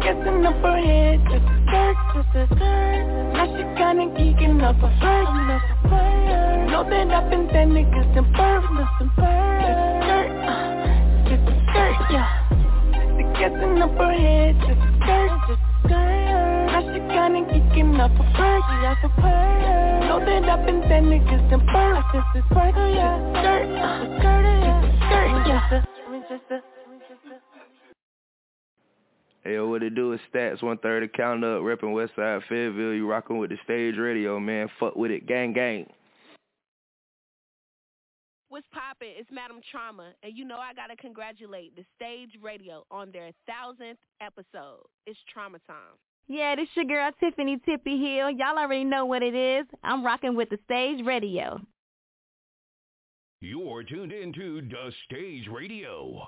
Kissing up her head, just a skirt, just a skirt. Now she kinda geeking up a flirt, up a flirt. Know that I've been that niggas in bird, some bird. Just a skirt, uh, just a skirt, yeah. The kissing up her head, just Hey, yo, what it do is stats, one third of count up, reppin' Westside Fayetteville. You rockin' with the stage radio, man. Fuck with it, gang gang. What's poppin'? It's Madam Trauma, and you know I gotta congratulate the Stage Radio on their thousandth episode. It's Trauma Time. Yeah, this your girl Tiffany Tippy Hill. Y'all already know what it is. I'm rocking with the stage radio. You're tuned into the Stage Radio.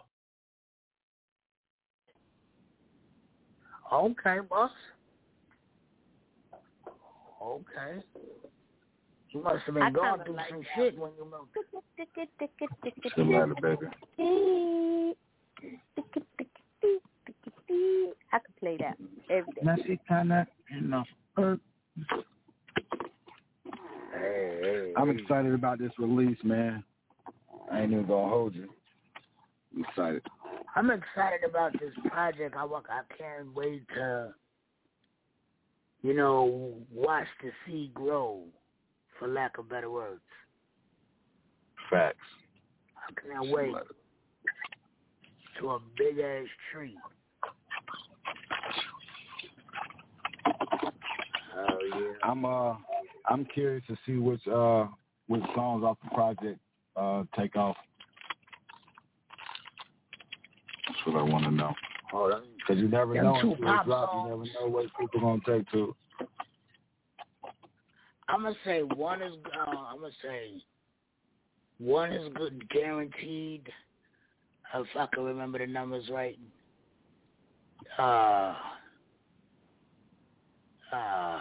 Okay, boss. Okay. You must have I been going kinda through like some that. shit when you moved. Somebody, baby. I could play that every day. Now she kinda in the earth. I'm excited about this release, man. I ain't even gonna hold you. I'm excited. I'm excited about this project. I work. I can't wait to, you know, watch the seed grow, for lack of better words. Facts. I can't wait to a big ass tree. Oh yeah. I'm uh I'm curious to see which uh which songs off the project uh take off. That's what I want to know. Hold on. Cause you never Them know two pop drop. songs. You never know what people gonna take to. I'm gonna say one is. Uh, I'm gonna say one is good, guaranteed. If I can remember the numbers right. Uh, uh,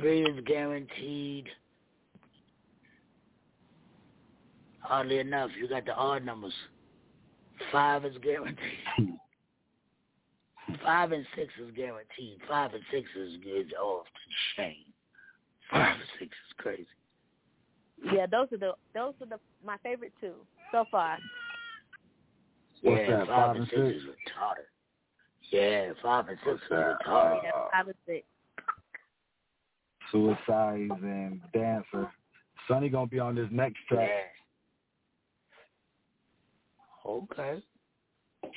three is guaranteed. Oddly enough, you got the odd numbers. Five is guaranteed. *laughs* Five and six is guaranteed. Five and six is, is off the chain. Five and six is crazy. Yeah, those are the those are the my favorite two so far. What's yeah, that, five, five and and six, six? is retarded. Yeah, five and six is that? retarded. Yeah, five and six. Suicides and Dancer. Sonny gonna be on this next track. Okay. Yep.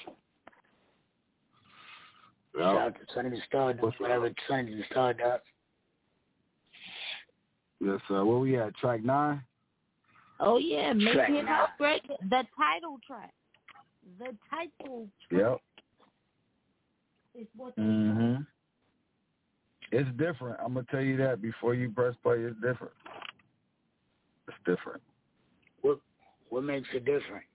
Shout out to Sonny the Stardust, whatever Sonny the Stardust. Yes, sir. Where we at? Track nine? Oh yeah, make Track it nine. up great. The title track. The title track Yep. is what they Mhm. It's different. I'm gonna tell you that before you press play. It's different. It's different. What what makes it different?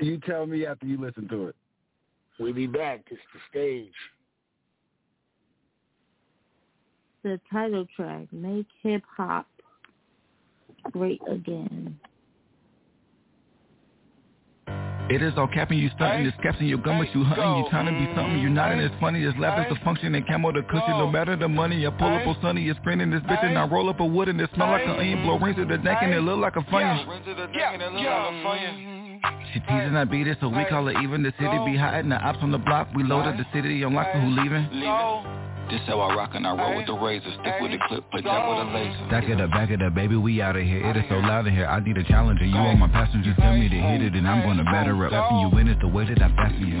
You tell me after you listen to it. We be back. This the stage. the title track. Make hip hop great again. It is all capping, you stunting, it's caps in your gum, but you hunting, you trying to be something, you not as funny as laugh as the function and camo the cushion, no matter the money, I pull up on sunny, it's sprinting this bitch and I roll up a wood and it smell like an onion, blow rings to the neck and it look like a funyun. She teasing, I beat it, so we call it even. The city be hot and the ops on the block. We loaded the city, unlock for who leaving. This how I rock and I roll with the razor. Stick with the clip, play tap with a laser. Back it up, back it up, baby, we out of here. It is so loud in here. I need a challenger. You on my passenger, tell me to hit it, and I'm gonna batter up. Slapping you in it the way that I fasten you.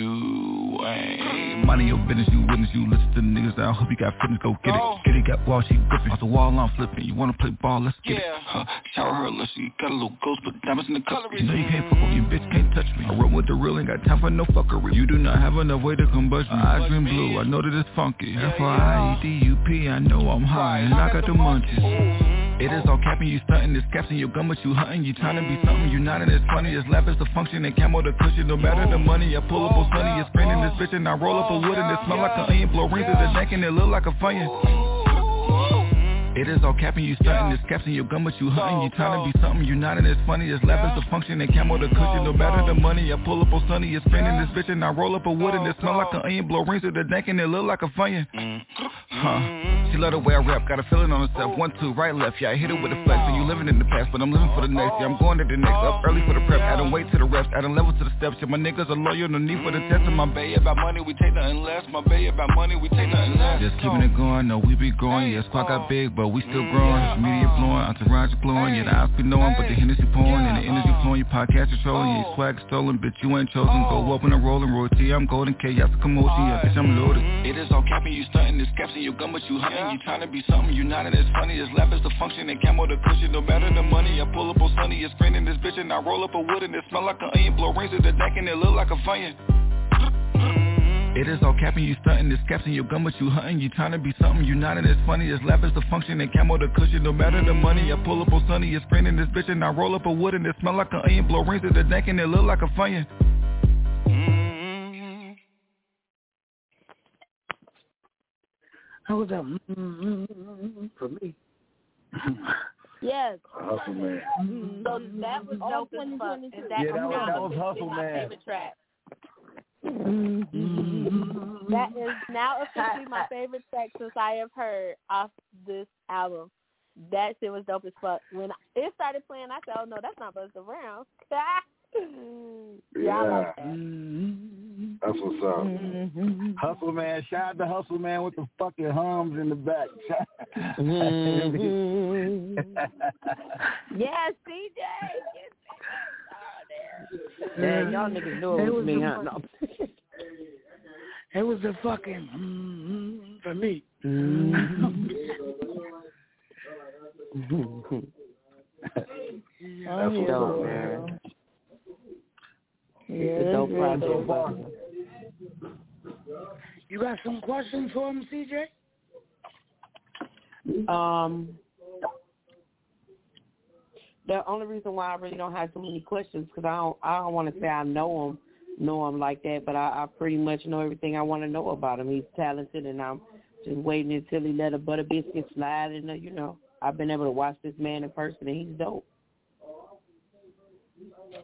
You ain't Money your business, you witness, you listen to niggas. I hope you got fitness, go get it. Oh. Get it, got wall, she gripping. Off the wall, I'm flipping. You wanna play ball, let's get it. Huh, shower her, let she got a little ghost, but diamonds in the color. You know you can't fuck with me, bitch can't touch me. I run with the real, ain't got time for no fuckery. You do not have enough way to combust me. Eyes dream blue, I know that it's funky. F-R-I-E-D-U-P, I know I'm high, and I got the munchies. Mm-hmm. It is all capping, you stunting, it's caps in your gum, but you hunting, you trying to be something, you not and it's funny, it's laugh, it's the function, and camo the cushion, no matter the mm-hmm. money, I pull up on sunny, it's mm-hmm. spraying this bitch, and I roll up a wood, and it smell like an onion, blow rings to the neck, and it look like a funyun. It is all capping, you stunting, it's caps in your gum, but you hunting, you trying to be something, you not and it's funny, it's it's the function, and camo the cushion, no matter the money, I pull up on sunny, it's spraying this bitch, and I roll up a wood, and it smell like an onion, blow rings to the neck, and it look like a funyun. Mm-hmm. Huh. She love the way I rap, got a feeling on herself. One, two, right, left. Yeah, I hit it with a flex. And you living in the past, but I'm living for the next. Yeah, I'm going to the next. Up oh, early for the prep. Adding weight to the reps. Adding level to the steps. Yeah, my niggas are loyal. No need for the test. And my mm-hmm. bay about money, we take nothing less. My bay about money, we take nothing less. Just keeping it going. No, we be growing. Yeah, squad got big, but we still growing. Media blowing, entourage glowing. Yeah, the eyes be knowing, but the Hennessy pouring and the energy flowing. Your podcast is Yeah, your swag stolen, bitch. You ain't chosen. Go up and rolling. Royalty, I'm golden. K, yes, commotion. Yeah, bitch, I'm loaded. It is all capping, you stunting. It's caps in your gum, but you hunting. You trying to be something, you not and it's funny. It's laugh, it's the function, and camo the cushion. No matter the money, I pull up on sunny. It's spraying this bitch, and I roll up a wood, and it smell like an onion. Blow rings to the neck, and it look like a funyun. It is all capping, you stunting, it's caps in your gum, but you hunting, you trying to be something, you not and it's funny, it's laugh, it's the function, and camo the cushion, no matter the money, I pull up on sunny, it's spraying this bitch, and I roll up a wood, and it smell like an onion, blow rings to the neck, and it look like a funyun. That was a mm, for me. Yes. Hustle man. So that was dope as fuck. 2022. That, Yeah, that was- now that was officially Hustle my favorite track. Mm-hmm. That is mm-hmm. now officially my favorite track since I have heard off this album. That shit was dope as fuck. When it started playing, I said, "Oh no, that's not Busta Brown." *laughs* yeah, I like that. That's what's up. Hustle man, shout out to Hustle man with the fucking hums in the back. Mm-hmm. *laughs* Yes, CJ. Man, y'all niggas knew it was me, huh? No. It was a fucking mm, for me. *laughs* That's what's dope, man. Yeah, It's a dope really. You got some questions for him, CJ? Um, the only reason why I really don't have so many questions because I don't I don't want to say I know him know him like that, but I, I pretty much know everything I want to know about him. He's talented, and I'm just waiting until he let a butter biscuit slide. And uh, you know, I've been able to watch this man in person, and he's dope.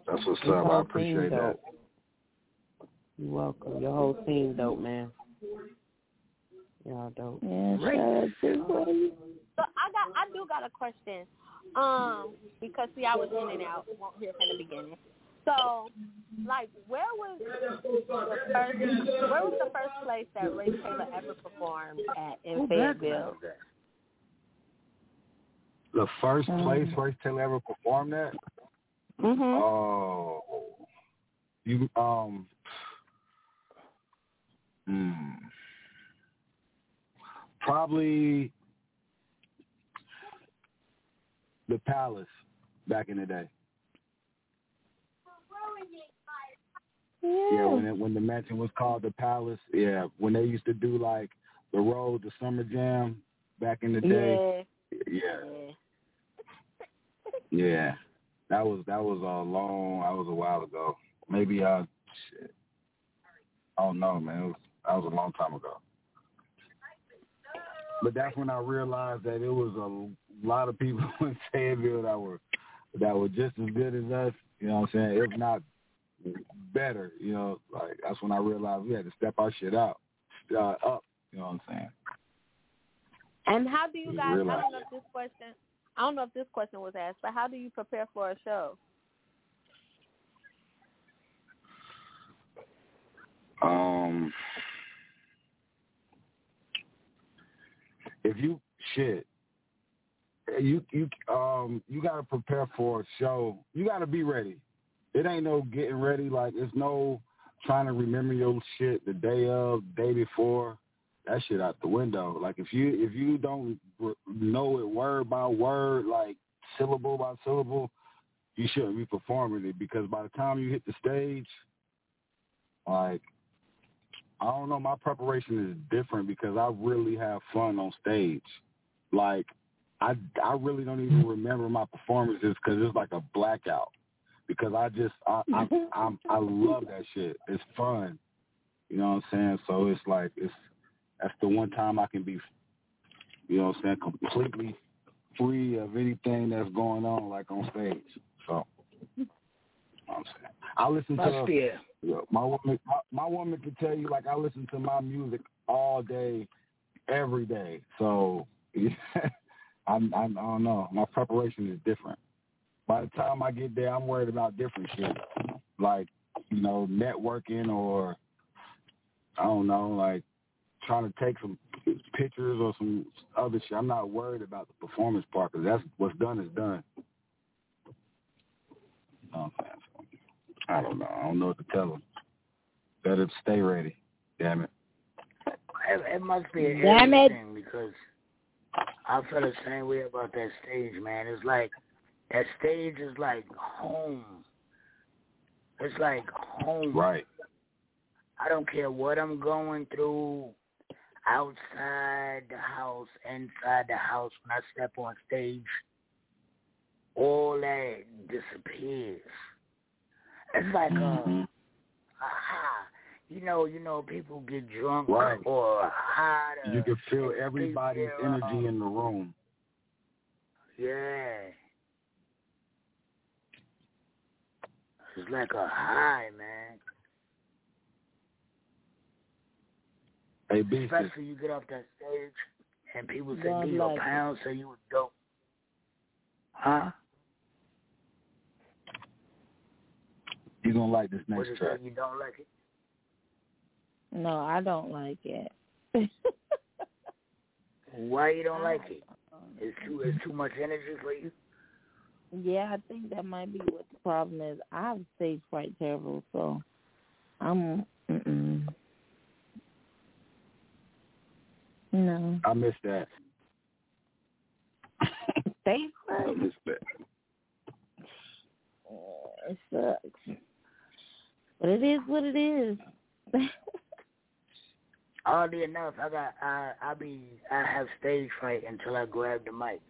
That's what's up. I appreciate that. You're welcome. Your whole team dope, man. Y'all dope. Yeah, shout out to Buddy. So I got, I do got a question. Um, because see, I was in and out. Won't hear from the beginning. So, like, where was the first? Where was the first place that Race Taylor ever performed at in Fayetteville? The first Mm. place Race Taylor ever performed at? Mm-hmm. Oh, you um, hmm, probably the Palace back in the day. Yeah, when it, when the mansion was called the Palace. Yeah, when they used to do like the road, the summer jam back in the day. Yeah, yeah. That was that was a long. That was a while ago. Maybe uh, shit. I don't know, man. It was, that was a long time ago. But that's when I realized that it was a lot of people *laughs* in Fayetteville that were that were just as good as us. You know what I'm saying? If not better. You know, like that's when I realized we had to step our shit out, uh, up. You know what I'm saying? And how do you You guys? I don't know if this question. I don't know if this question was asked, but how do you prepare for a show? Um, if you shit, you you um you gotta prepare for a show. You gotta be ready. It ain't no getting ready. Like it's no trying to remember your shit the day of, day before. That shit out the window. Like if you if you don't know it word by word, like syllable by syllable, you shouldn't be performing it because by the time you hit the stage, like I don't know, my preparation is different because I really have fun on stage. Like I I really don't even remember my performances because it's like a blackout. Because I just I I mm-hmm. I'm, I love that shit. It's fun. You know what I'm saying? So it's like it's that's the one time I can be, you know what I'm saying, completely free of anything that's going on like on stage. So you know what I'm saying I listen Must to be yeah, my woman, my, my woman can tell you like I listen to my music all day, every day. So *laughs* I'm, I'm I don't know. My preparation is different. By the time I get there, I'm worried about different shit, like you know networking or I don't know, like trying to take some pictures or some other shit. I'm not worried about the performance part because that's what's done is done. You I'm saying? So, I don't know. I don't know what to tell them. Better stay ready. Damn it. It, it must be an Damn it. thing because I feel the same way about that stage, man. It's like that stage is like home. It's like home. Right. I don't care what I'm going through outside the house, inside the house, when I step on stage, all that disappears. It's like Mm-hmm. a, aha. You know, you know, people get drunk Right. or high. You can feel everybody's feel, uh, energy in the room. Yeah. It's like a high, man. Hey, Beastie. Especially you get off that stage and people say, give you a bless you. pound, say you was dope. Huh? You gonna like this What next is track? You don't like it? No, I don't like it. Why you don't like it? It's too it's too much energy for you. Yeah, I think that might be what the problem is. I have stage fright terrible, so I'm mm-mm. no I missed that. stage *laughs* I fright. missed that. Uh, It sucks, but it is what it is. *laughs* Oddly enough, I got I I be I have stage fright until I grab the mic.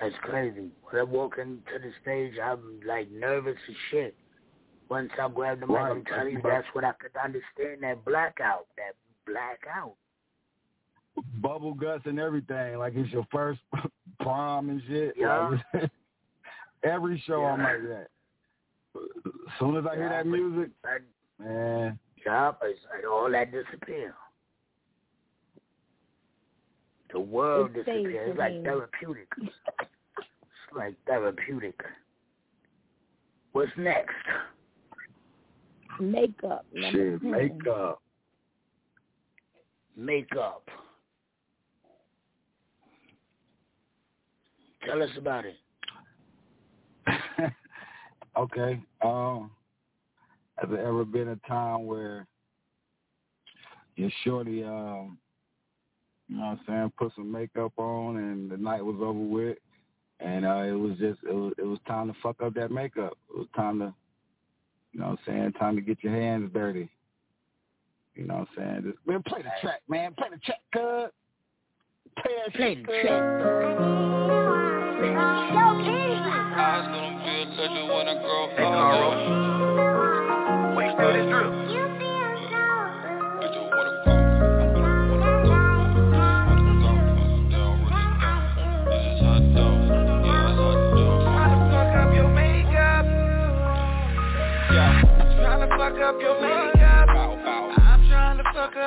That's crazy. When I walk into the stage, I'm like nervous as shit. Once I grab the mic, Right. I'm telling you, that's what I could understand. That blackout, that blackout. Bubble guts and everything. Like it's your first *laughs* prom and shit. Yeah. Like, *laughs* every show I'm like that. As soon as I hear that music, I, man, yeah, it's like all that disappear. The world It disappears. It's like therapeutic. It's like therapeutic. What's next? Makeup. number Shit, 10. makeup. Makeup. Tell us about it. *laughs* okay. Um, has there ever been a time where your shorty, um, you know what I'm saying, put some makeup on and the night was over with, and uh, it was just it was it was time to fuck up that makeup. It was time to, you know what I'm saying, time to get your hands dirty. You know what I'm saying? Just man, play the track, man. Play the track, cuz. Play that Play shit, the cuz. I was gonna be a legend when I grow up.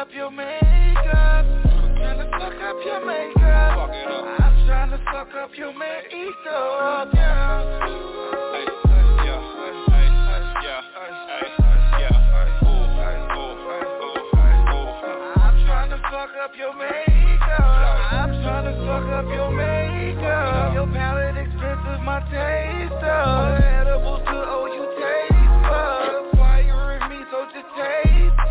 Up your makeup. Tryna fuck up your makeup. I'm tryna fuck up your makeup. Yeah. I'm tryna fuck up your makeup. I'm tryna fuck up your makeup. Your palette expensive, my taste of edibles to oh you taste buds. Me, so just taste.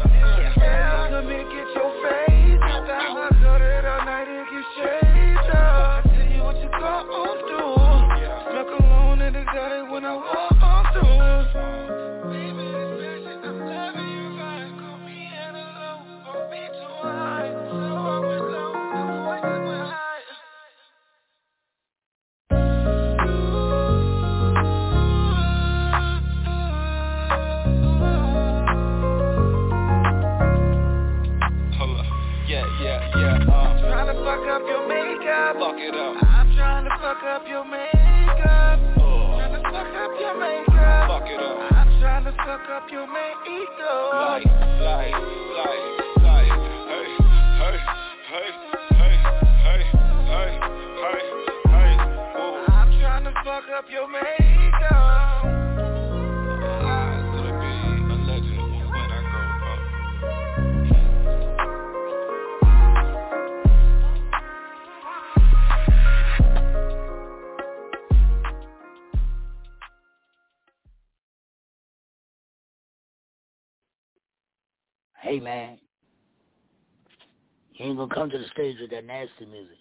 up your makeup. fuck up your makeup. Fuck it up. I'm trying to suck up your makeup. ego. Light, light, light. Hey, hey, hey, hey, hey, hey, hey, hey. I'm trying fuck up your man. Hey man, you ain't gonna come to the stage with that nasty music.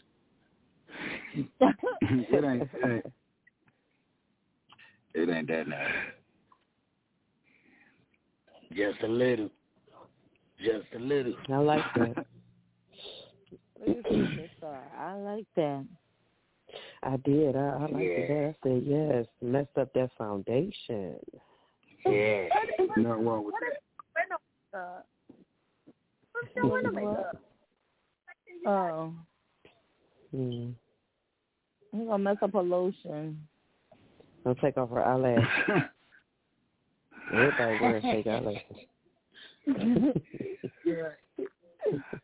*laughs* it ain't *laughs* it ain't it ain't that nice. Just a little. Just a little. I like that. *laughs* I like that. I did. I, I liked Yeah. that. I said yes. Messed up that foundation. Yeah. Nothing wrong with that. Uh, Oh, Mm. he gonna mess up her lotion. Don't take off her *laughs* eyelash. Everybody wears fake eyelashes.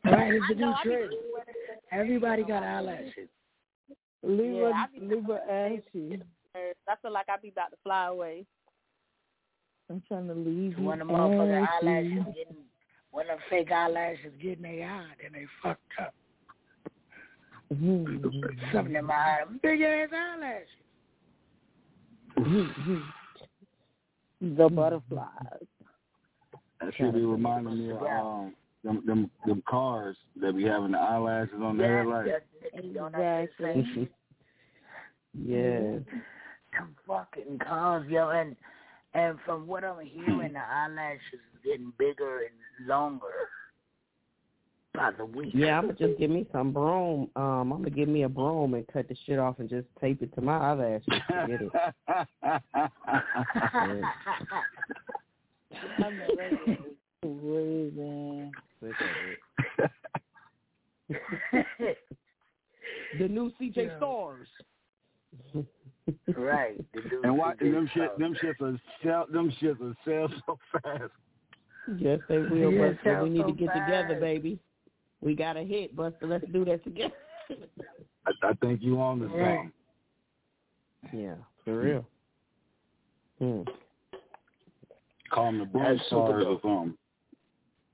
Right, it's a new trend. Everybody got eyelashes. Libra, Yeah, I be- Libra ashy. I feel like I be about to fly away. I'm trying to leave you When the motherfucking eyelashes getting, when the fake eyelashes get in their eye, then they fucked up. Something in my eye, big ass eyelashes. the butterflies. That should be reminding me of um them them them cars that be having the eyelashes on the headlight. Exactly. *laughs* yeah. Some fucking cars, yo, and and from what I'm hearing, the eyelashes is getting bigger and longer by the week. Yeah, I'm gonna just give me some broom. Um, I'm gonna give me a broom and cut the shit off and just tape it to my eyelashes. Forget it. *laughs* Crazy. *laughs* the new CJ Yeah. Stars. *laughs* right. *laughs* Dude and why them shit so. them shits are sell them shits are sell so *laughs* fast. Yes, they will, Yes, Busta. We need to so get together, baby. We got a hit, Busta. Let's do that together. I, I think you on the Right. song. yeah, for real. Hmm. Call them the Broom That's super Stars or something.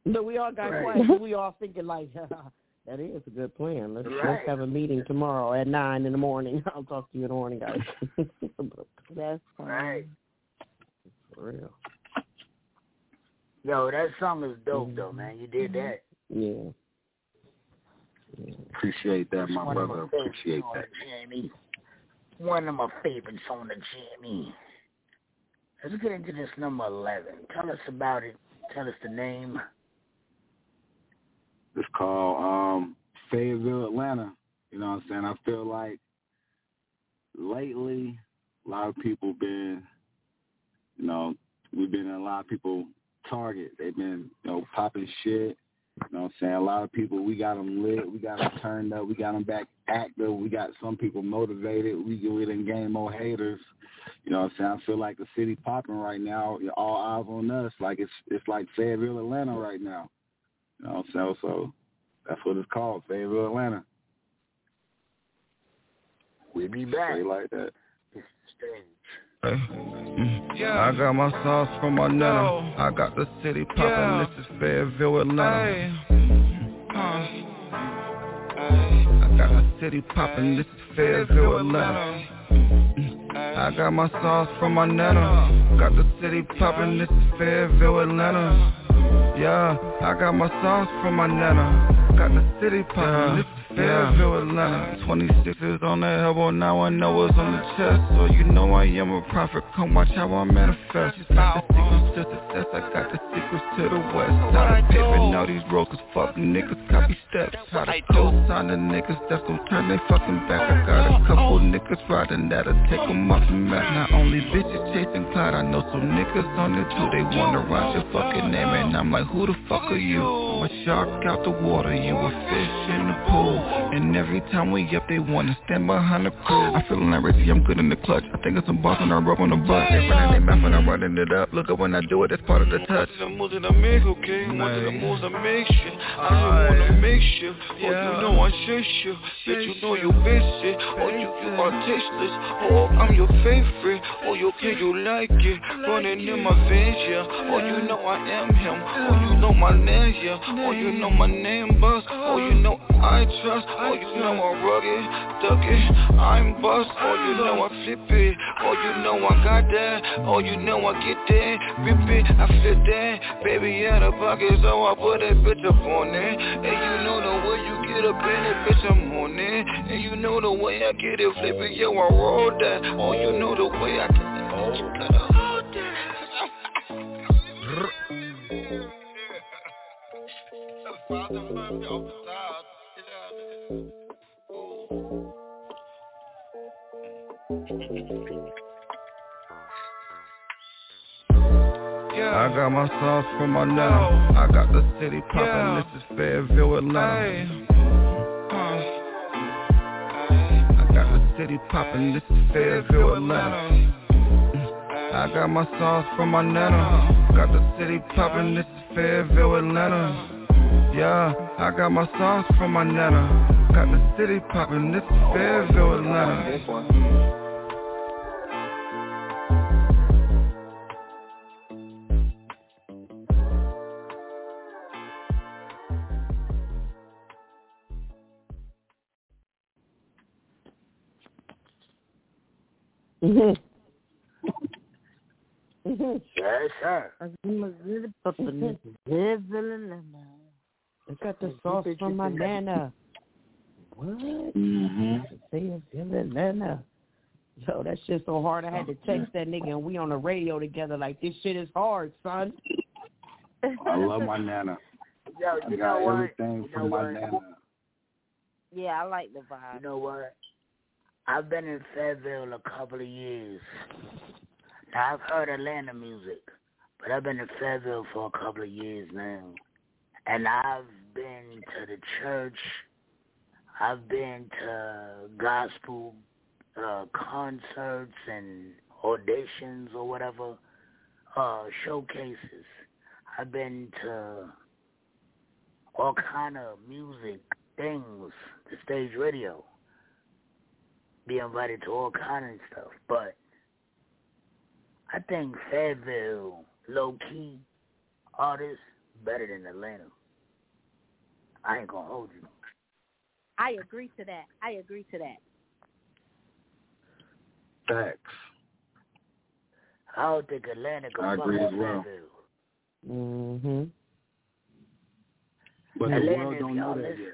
No, we all got Right. quiet. We all thinking like, *laughs* that is a good plan. Let's, Right. let's have a meeting tomorrow at nine in the morning. *laughs* I'll talk to you in the morning, guys. *laughs* That's fine. Right. For real. Yo, that song is dope though, man. You did mm-hmm. that. Yeah. Appreciate that, my one of brother. my favorites Appreciate on that. the Jamie. One of my favorites on the Jamie. Let's get into this number eleven. Tell us about it. Tell us the name. It's called um Fayetteville, Atlanta. You know what I'm saying? I feel like lately a lot of people been you know, we've been a lot of people target. They've been, you know, popping shit. You know what I'm saying? A lot of people, we got them lit. We got them turned up. We got them back active. We got some people motivated. We we didn't gain more haters. You know what I'm saying? I feel like the city popping right now. All eyes on us. Like it's it's like Fayetteville, Atlanta right now. You know what I'm saying? So that's what it's called, Fayetteville, Atlanta. We be back. Straight like that. Hey, I got my sauce from my nana. I got the city poppin'. Yeah. This is Fayetteville, Atlanta. Hey. I got the city poppin'. This is Fayetteville, Atlanta. I got my sauce from my nana. Got the city poppin'. This is Fayetteville, Atlanta. Yeah, I got my sauce from my nana. Got the city poppin'. Is Fayetteville, Atlanta. 26 on the elbow, now I know it's on the chest. So you know I am a prophet. Come watch how I manifest. She's got the secrets to success. I got the secrets to the west side. Paving all these roads, cause fuck niggas copy steps. How to co-sign the niggas that's gon' turn they fucking back. I got a couple niggas riding that'll take them off the map. Not only bitches chasing cloud, I know some niggas on it too. They wanna ride your fucking name, and I'm like, who the fuck are you? I'm a shark out the water, you a fish in the pool. And every time we up, they wanna stand behind the crew. I feelin' like Richie, I'm good in the clutch. I think it's some boss and I rub on the butt. They running their mouth and I'm running it up. Look up when I do it, that's part of the touch. the moves that I make, okay? One of the moves I make shit. I just wanna make shit. Oh, you know I shake shit. Bitch, you know you basic. Oh, you, you are tasteless. Oh, I'm your favorite. Oh, you okay, you like it. Running in my veins, yeah. Oh, you know I am him. Oh, you know my name, yeah. Oh, you know my name, boss. Oh, you know I trust. Oh, you know I'm rugged, duck it. I'm boss. Oh, you know I flip it. Oh, you know I got that. Oh, you know I get that. Rip it, I flip that. Baby, out of pocket, so I put that bitch up on it. And you know the way you get up in it, bitch, I'm on it. And you know the way I get it, flip it, yo, I roll that. Oh, you know the way I get it. Oh, you gotta hold I got my sauce from my nana. I got the city poppin'. This is Fayetteville, Atlanta. I got the city poppin'. This is Fayetteville, Atlanta. I got my sauce from my nana. Got the city poppin'. This is Fayetteville, Atlanta. Yeah, I got my sauce from my nana. Got the city poppin'. This is Fayetteville, Atlanta. Yes, sir. I got the sauce from my nana. What? Mm-hmm. Fayetteville, Atlanta. Yo, that shit so hard. I had to text that nigga, and we on the radio together. Like this shit is hard, son. I love my nana. *laughs* Yo, I got know what? everything You from know my what? nana. Yeah, I like the vibe. You know what? I've been in Fayetteville a couple of years. Now I've heard Atlanta music, but I've been in Fayetteville for a couple of years now. And I've been to the church. I've been to gospel uh concerts and auditions or whatever, uh showcases. I've been to all kind of music things, the stage radio. Be invited to all kind of stuff. But I think Fayetteville low key artists better than Atlanta. I ain't gonna hold you. I agree to that. I agree to that. Facts. I don't think Atlanta can I fuck agree with as well. Mm-hmm. But the Atlanta, world if don't y'all know that listening,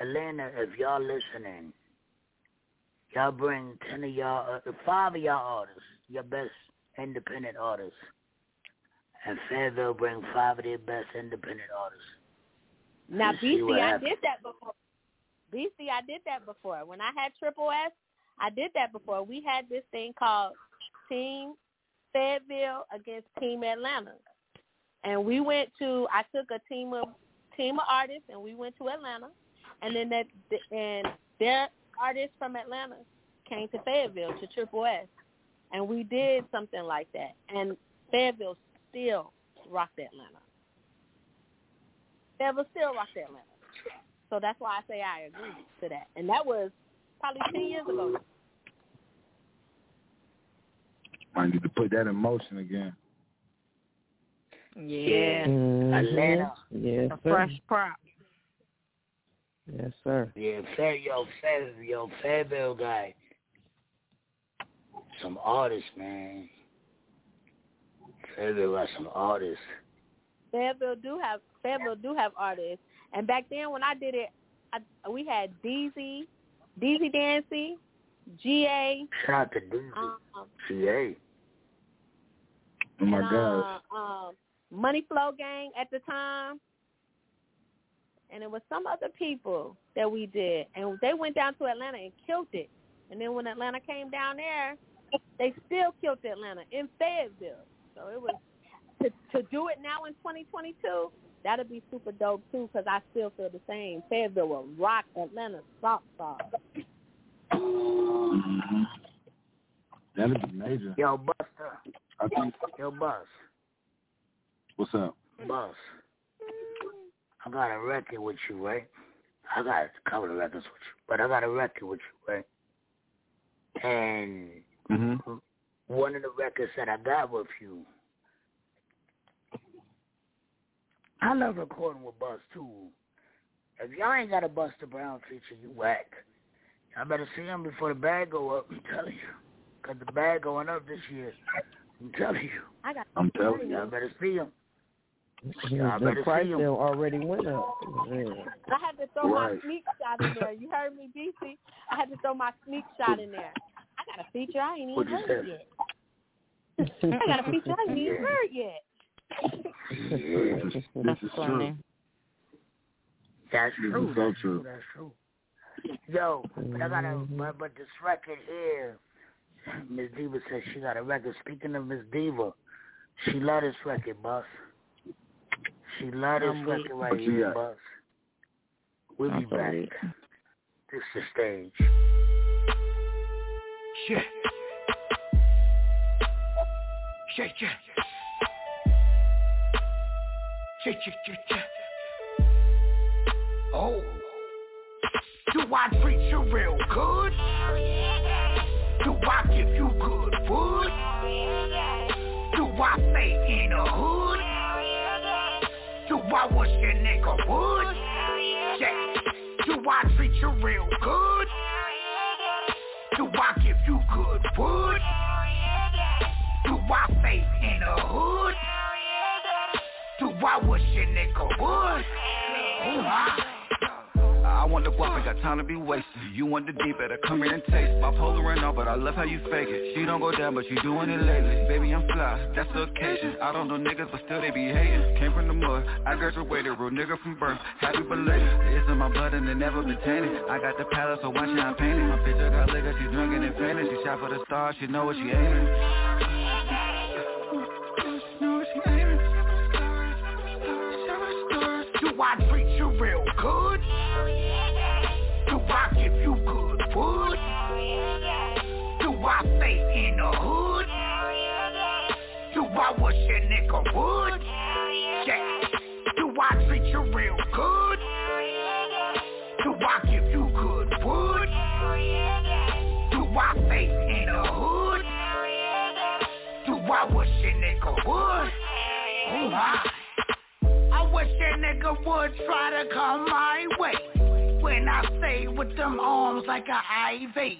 yet. Atlanta, if y'all listening, y'all bring ten of y'all, uh, five of y'all artists, your best independent artists, and Fayetteville bring five of their best independent artists. Now, And see what BC, I did that before. BC, I did that before. When I had Triple S, I did that before. We had this thing called Team Fayetteville against Team Atlanta, and we went to. I took a team of team of artists, and we went to Atlanta, and then that and their artists from Atlanta came to Fayetteville to Triple S, and we did something like that. And Fayetteville still rocked Atlanta. Fayetteville still rocked Atlanta. So that's why I say I agree to that. And that was probably 10 years ago. I need to put that in motion again. Yeah. Mhm. Atlanta. Yes, A sir. fresh prop. Yes, sir. Yeah, Fair, yo, Fair, yo, Fayetteville guy. Some artists, man. Fayetteville got some artists. Fayetteville do have Fayetteville do have artists. And back then when I did it, I, we had DZ, DZ Dancy, GA, Shout out to Dizzy. um, CA. Oh my and, gosh. uh, um, Money Flow Gang at the time. And it was some other people that we did. And they went down to Atlanta and killed it. And then when Atlanta came down there, they still killed Atlanta in Fayetteville. So it was to to do it now in 2022. That'd be super dope too, because I still feel the same. Fayetteville will rock Atlanta soft soft. Mm-hmm. That'd be major. Yo, Busta. I think. Yo, Bus. What's up? Bus. I got a record with you, right? I got a couple of records with you, but I got a record with you, right? And Mm-hmm. one of the records that I got with you, I love recording with Bus too. If y'all ain't got a Busta Brown feature, you whack. Y'all better see him before the bag go up. I'm telling you, cause the bag going up this year. I'm telling you. I got I'm telling Y'all better see him. Y'all The better price see him. bill already went up. Yeah. I had to throw my sneak shot in there. You heard me, DC? I had to throw my sneak shot in there. I got a feature I ain't even heard yet. *laughs* I got a feature I ain't even heard yet. This is, this is true. That's This true. is so That's true. That's true. Yo, but I got a but, but this record here, Miss Diva says she got a record. Speaking of Miss Diva, she love this record, boss. She love this I'm record right here, got? boss. We'll be I'm back. sorry. This is stage. Shit. Shit, shit. Oh. Do I treat you real good? Do I give you good food? Do I stay in the hood? Do I wish your nigga would? Yeah. Do I treat you real good? Do I give you good food? Do I stay in the hood? I wish your nigga? Ooh, ah. I want the guap, ain't got time to be wasted. You want the deep, better come here and taste. Bipolar and all, but I love how you fake it. She don't go down, but she doing it lately. Baby, I'm fly, that's the occasion. I don't know niggas, but still they be hating. Came from the mud, I graduated, real nigga from birth. Happy belated, it's in my blood and it never been tainted. I got the palace, so why should I paint it? My picture got liquor, she drinking and fainting. She shot for the stars, she know what she aiming. I treat you real good? Do I give you good food? Do I stay in the hood? Do I wish your nigga would? Yeah. Do I treat you real good? Do I give you good food? Do I stay in the hood? Do I wish your nigga nigga would. Oh my. Ah. I wish that nigga would try to come my way. When I stay with them arms like a IV.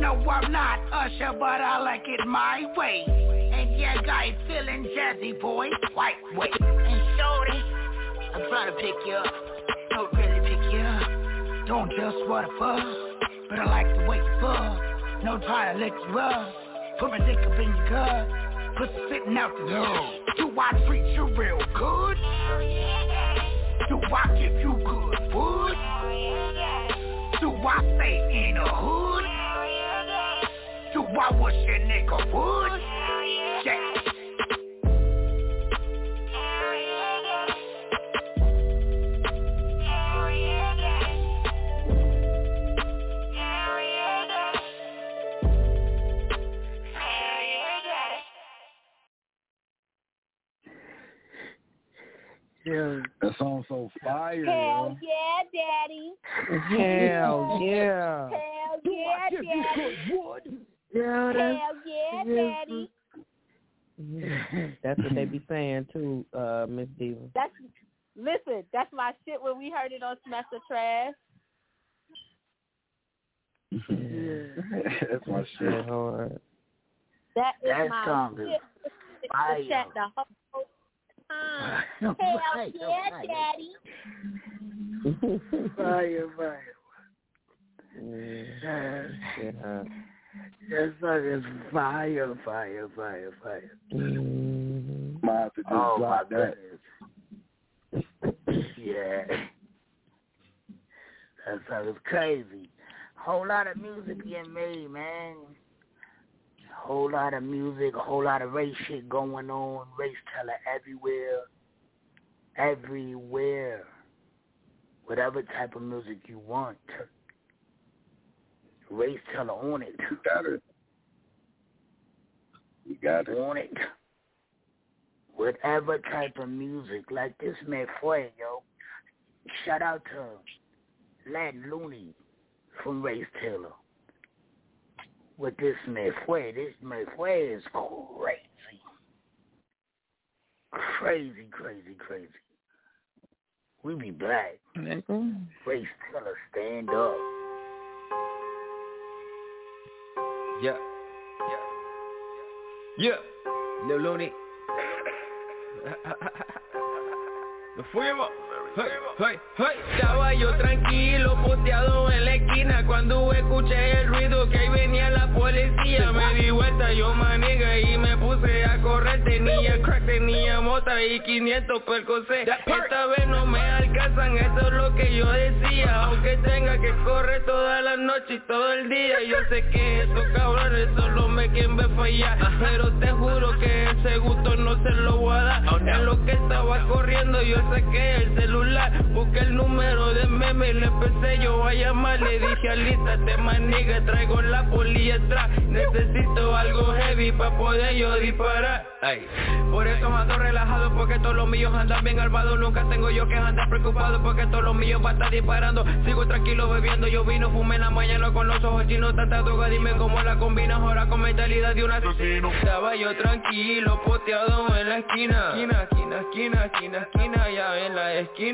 No, I'm not Usher, but I like it my way. And yeah, guy feeling jazzy, boy. White way. And shorty, I'm trying to pick you up. Don't really pick you up. Don't just what a fuck But I like the way you fuck. No try to lick you up. Put my dick up in your gut. Put spitting out the nose. Do I treat you real good? Do I give you good food? Do I stay in the hood? Do I wish a nigga would? Yeah. Yeah. That song's so fire, Hell yo. yeah, daddy. Hell yeah. *laughs* Hell yeah, daddy. Yeah, that's, Hell yeah, daddy. That's what they be saying too, uh, Miss Diva. That's listen. That's my shit when we heard it on Smash the Trash. *laughs* That's my shit. hard. That is That my song is shit. fire. The the whole *laughs* time. Hell Right, yeah, right. daddy. fire, fire. Yeah. That song is fire, fire, fire, fire. Mm-hmm. Might have to just Oh my drop that. goodness. Yeah. That song is crazy. Whole lot of music being made, man. Whole lot of music, a whole lot of race shit going on, Race Taylor everywhere. Everywhere. Whatever type of music you want. Race Taylor on it. You got it. You got it. On it. Whatever type of music, like this man Fue, yo. Shout out to Lil Looney from Race Taylor. With this man Fue, this man Fue is crazy. Crazy, crazy, crazy. We be black. Race Taylor, stand up. Yeah. Yeah. Lil Looney. Nos fuimos. Hey, hey, hey. Estaba yo tranquilo, posteado en la esquina Cuando escuché el ruido que ahí venía la policía. Me di vuelta yo maniga y me puse a correr. Tenía crack, tenía mota y 500 percocé. Esta vez no me alcanzan, eso es lo que yo decía. Aunque tenga que correr toda la noche y todo el día Yo sé que estos cabrones solo me quieren ver fallar. Pero te juro que ese gusto no se lo voy a dar. En lo que estaba corriendo yo saqué el celular Busqué el número de meme y le empecé yo a llamar Le dije alístate maniga, traigo la polilla atrás Necesito algo heavy para poder yo disparar. Ay. Por eso ando relajado porque todos los míos andan bien armados Nunca tengo yo que andar preocupado porque todos los míos van a estar disparando. Sigo tranquilo bebiendo, yo vino, fumé en la mañana con los ojos chinos Tanta droga, dime cómo la combinas ahora con mentalidad de un asesino Estaba yo tranquilo, poteado en la esquina Esquina, esquina, esquina, esquina, esquina, ya en la esquina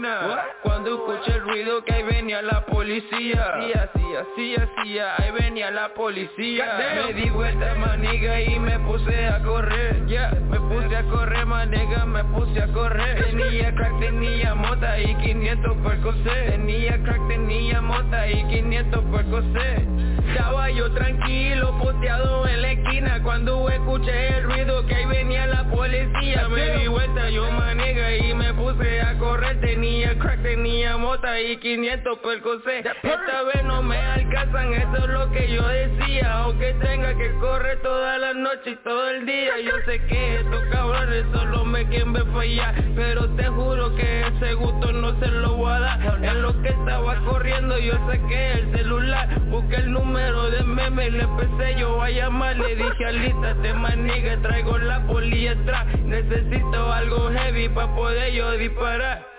Cuando escuché el ruido que ahí venía la policía. Sí, así, así, así, ahí venía la policía. Me di vuelta maniga y me puse a correr. Ya, me puse a correr maniga, me puse a correr. Tenía crack, tenía mota y 500 percocé Tenía crack, tenía mota y 500 percocé Estaba yo tranquilo, posteado en la esquina. Cuando escuché el ruido que ahí venía la policía Me di vuelta yo maniga y me puse a correr. Tenía crack, tenía mota y 500 percocé Esta vez no me alcanzan, eso es lo que yo decía. Aunque tenga que correr toda la noche y todo el día Yo sé que estos cabrones solo me quieren ver fallar. Pero te juro que ese gusto no se lo voy a dar. En lo que estaba corriendo yo saqué el celular. Busqué el número de meme y le empecé yo a llamar. Le dije alístate maniga, traigo la polilla atrás. Necesito algo heavy para poder yo disparar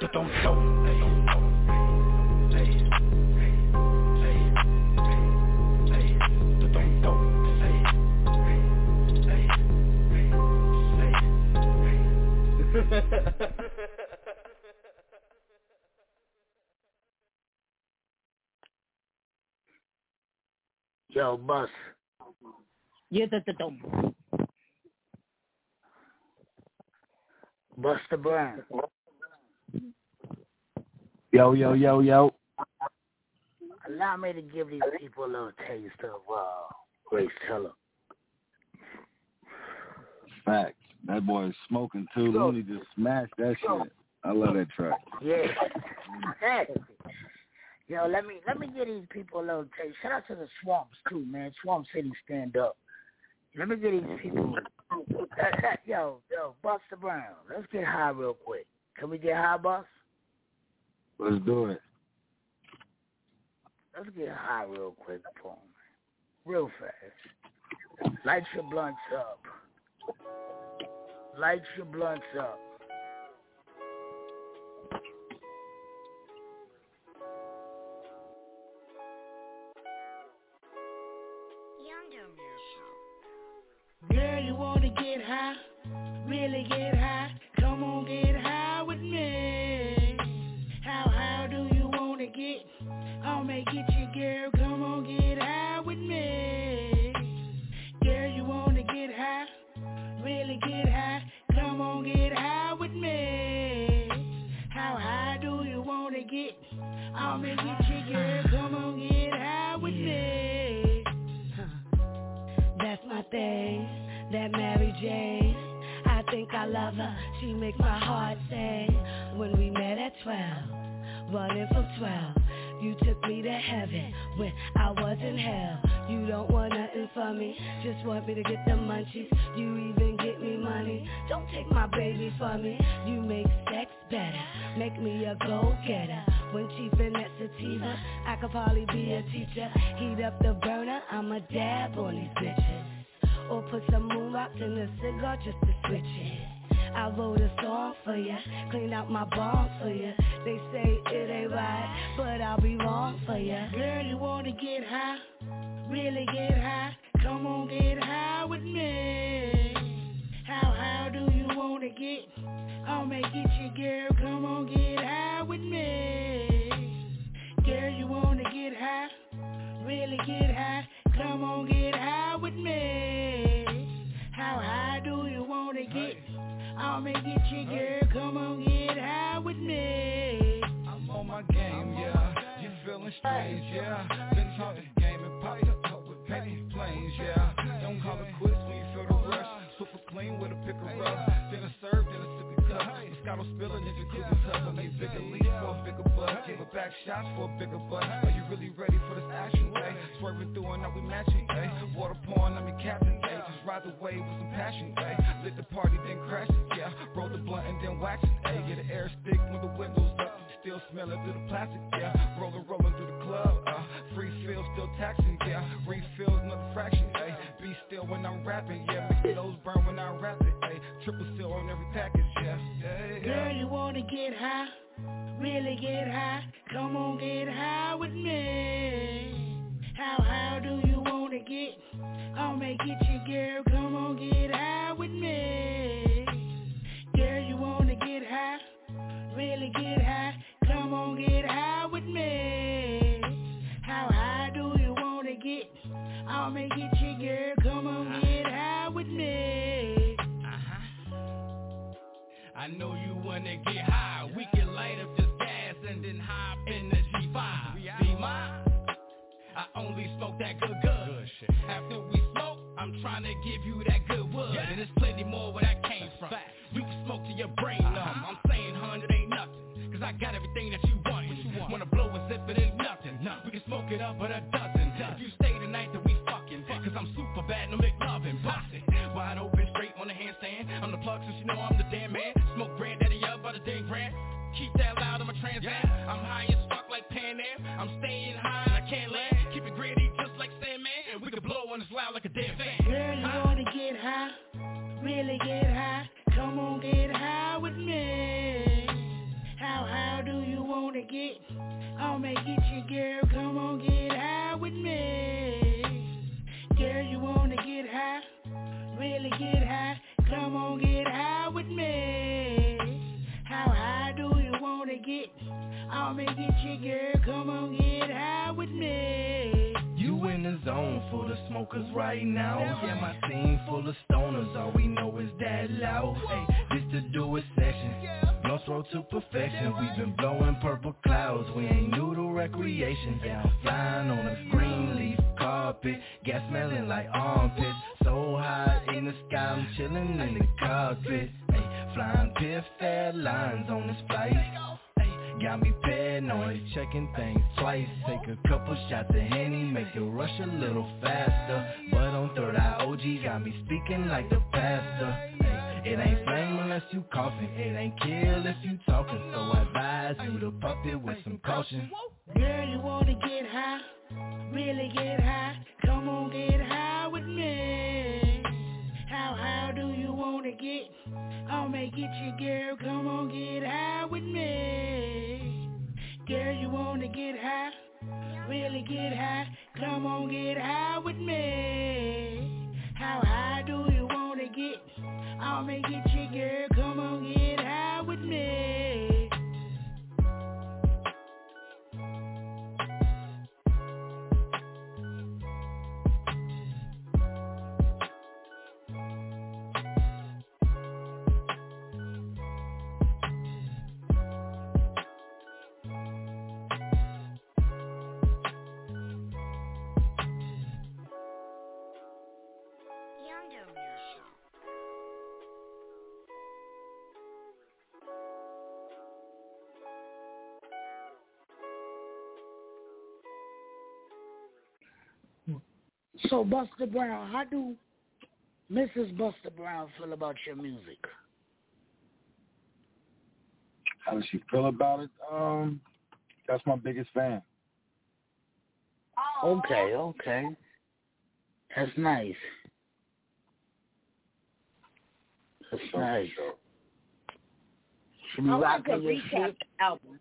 Yo, bus. Yeah, the the dome. Busta Brown. Yo, yo, yo, yo. Allow me to give these people a little taste of uh, Grace Teller. Facts. That boy is smoking too. Looney just smashed that shit. I love that track. Yeah. Hey. *laughs* Yo, let me let me give these people a little taste. Shout out to the Swamps too, man. Swamp City stand up. Let me get these people yo, yo, Busta Brown. Let's get high real quick. Can we get high, Bus? Let's do it. Let's get high real quick, Paul. Real fast. Light your blunts up. Light your blunts up. Girl, you wanna get high? Really get high? I think I love her, she makes my heart sing. When we met at 12, running from 12, you took me to heaven when I was in hell. You don't want nothing from me, just want me to get the munchies. You even get me money, don't take my baby from me. You make sex better, make me a go-getter. When chiefin' that sativa, I could probably be a teacher. Heat up the burner, I'ma dab on these bitches. Or put some moon rocks in the cigar just to switch it. I wrote a song for ya, clean out my bomb for ya. They say it ain't right, but I'll be wrong for ya. Girl, you wanna get high? Really get high? Come on, get high with me. How high do you wanna get? I'll make it you, girl. Come on, get high with me. Girl, you wanna get high? Really get high? Come on, get high with me. How high do you wanna get? I'll make it girl. Come on, get high with me. I'm on my game, yeah. You feeling strange, yeah. Been talking game and pipe up with petty planes, yeah. Don't call it quits when you feel the rush. Super clean with a pick of cup. Moscato spilling in jacuzzi tub. I made bigger leaps for a bigger buzz. Gave her back shots for a bigger butt. Are you really ready for this action, eh? Swerving through and now we matching, eh? Water pouring, I'm your captain, eh? Just ride the wave with some passion, eh? Lit the party, then crash it, yeah. Roll the blunt and then wax it, eh? Get an air stick when the windows up. Still smelling through the plastic, yeah. Rolling, rolling through the club, uh. Free feel, still taxing, yeah. Refills, another fraction, eh? Be still when I'm rapping, yeah. Make those burn when I rap it, eh? Triple seal on every package. Girl, you wanna get high? Really get high? Come on, get high with me. How high do you wanna get? I'll make it you, girl. Come on, get high with me. Girl, you wanna get high? Really get high? Come on, get high with me. How high do you wanna get? I'll make it you, girl. Come on, get high with me. Uh huh. I know you wanna get high. We can light up this gas and then hop in the G5. See mine? I only smoke that good good. After we smoke, I'm trying to give you that good wood. And there's plenty more where that came from. You can smoke till your brain numb. I'm saying, hun, it ain't nothing. Cause I got everything that you want. Wanna blow a zip, it ain't nothing. We can smoke it up, but a dozen. Girl, you wanna get high? Really get high? Come on, get high with me. How high do you wanna get? I'll make it you, girl. Come on, get high with me. Girl, you wanna get high? Really get high? Come on, get high with me. How high do you wanna get? I'll make it you, girl. Come on, get high with me. In the zone for the smokers right now. Yeah, my team full of stoners, all we know is that loud. Hey, this to do it session Blunt road to perfection. We've been blowing purple clouds. We ain't new to recreation. Down flying on a green leaf carpet. Gas smelling like armpits. So high in the sky, I'm chilling in the cockpit. Hey, flying piff lines on this flight. Got me paranoid, checking things twice. Take a couple shots of Henny, make it rush a little faster. But on third eye OG got me speaking like the pastor. It ain't flame unless you coughing. It ain't kill if you talking. So I advise you to pop it with some caution. Girl, you wanna get high, really get high? Come on, get high with me. How high do you wanna get? I'll make it you, girl, come on, get high with me Girl, you wanna get high, really get high? Come on, get high with me. How high do you wanna get? I'll make it you, girl, come on, get So, Busta Brown, how do Mrs. Busta Brown feel about your music? How does she feel about it? Um, that's my biggest fan. Okay, okay. That's nice. That's nice. She be I like to rocking your recap shit. the album.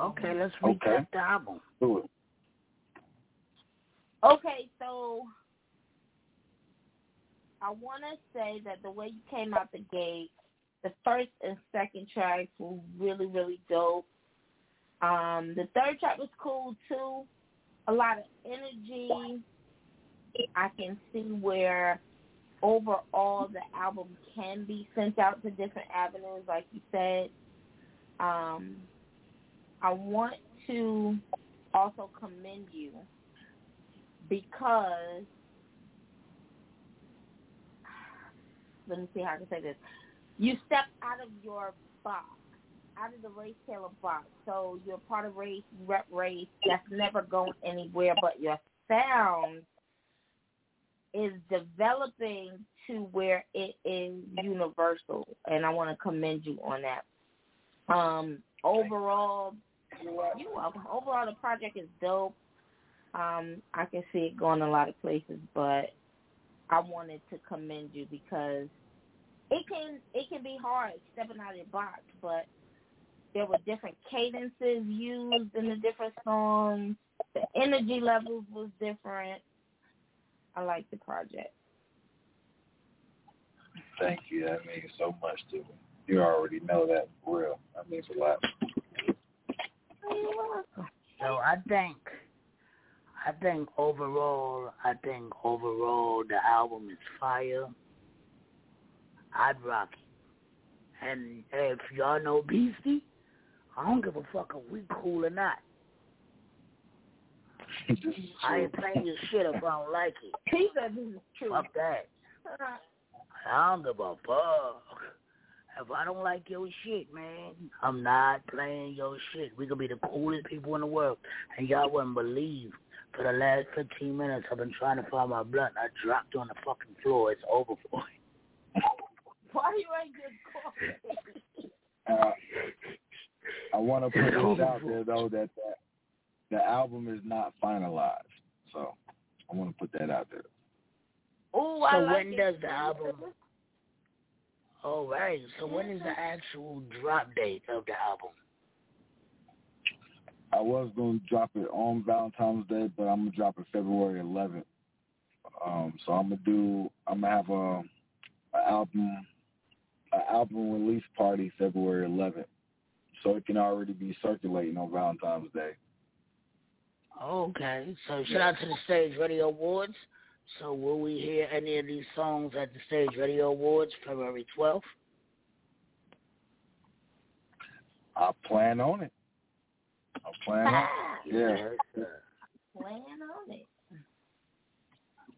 Okay, let's Okay. recap the album. Do it. Okay, so I want to say that the way you came out the gate, the first and second tracks were really, really dope. Um, the third track was cool too. A lot of energy. I can see where overall the album can be sent out to different avenues, like you said. Um, I want to also commend you because let me see how I can say this. You stepped out of your box, out of the race Taylor box. So you're part of race, rep race. That's never going anywhere. But your sound is developing to where it is universal, and I want to commend you on that. Um, overall, you're welcome. Overall, the project is dope. Um, I can see it going a lot of places, but I wanted to commend you because it can it can be hard stepping out of your box, but there were different cadences used in the different songs. The energy levels was different. I like the project. Thank you. That means so much to me. You already know that for real. That means a lot. So I think, I think overall, I think overall the album is fire. I'd rock it. And if y'all know Beastie, I don't give a fuck if we cool or not. *laughs* I ain't playing your shit if I don't like it. He said this is true. Fuck that. I don't give a fuck. If I don't like your shit, man, I'm not playing your shit. We could be the coolest people in the world. And y'all wouldn't believe. For the last 15 minutes, I've been trying to find my blunt. I dropped on the fucking floor. It's over for me. *laughs* Why are you ain't just Uh, I want to put this out there though that the, the album is not finalized, so I want to put that out there. Oh, I So like when it. does the album? All right. So when is the actual drop date of the album? I was going to drop it on Valentine's Day, but I'm gonna drop it February 11th. Um, so I'm gonna do. I'm gonna have a, a album, an album release party February 11th, so it can already be circulating on Valentine's Day. Okay, so shout out to the Stage Radio Awards. So will we hear any of these songs at the Stage Radio Awards February 12th? I plan on it. I plan on it. *laughs* Yeah. Plan on it.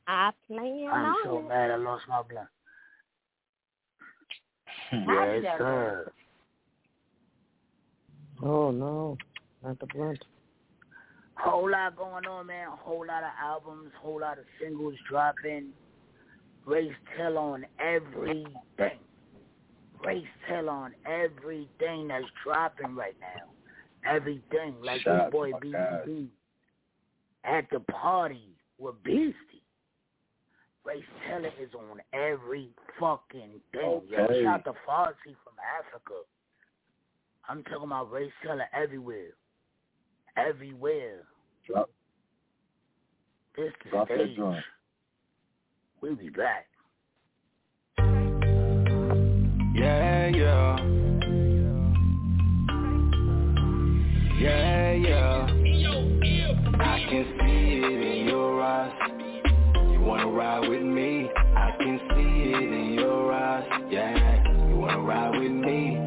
I plan I'm on so it. mad I lost my blunt. *laughs* Yes, sir. Oh no, not the blunt. Whole lot going on, man. A whole lot of albums, whole lot of singles dropping. Race tell on everything. Race tell on everything that's dropping right now. Everything. Like Shout this boy my. BB at the party with Beastie. Race Taylor is on every fucking thing. Yo, Okay. shout out to Farsi from Africa. I'm talking about Race Taylor everywhere. Everywhere. Drop, This the drop that stage. joint. We'll be back. Yeah, yeah. Yeah, yeah. I can see it in your eyes. You wanna ride with me? I can see it in your eyes. Yeah. You wanna ride with me?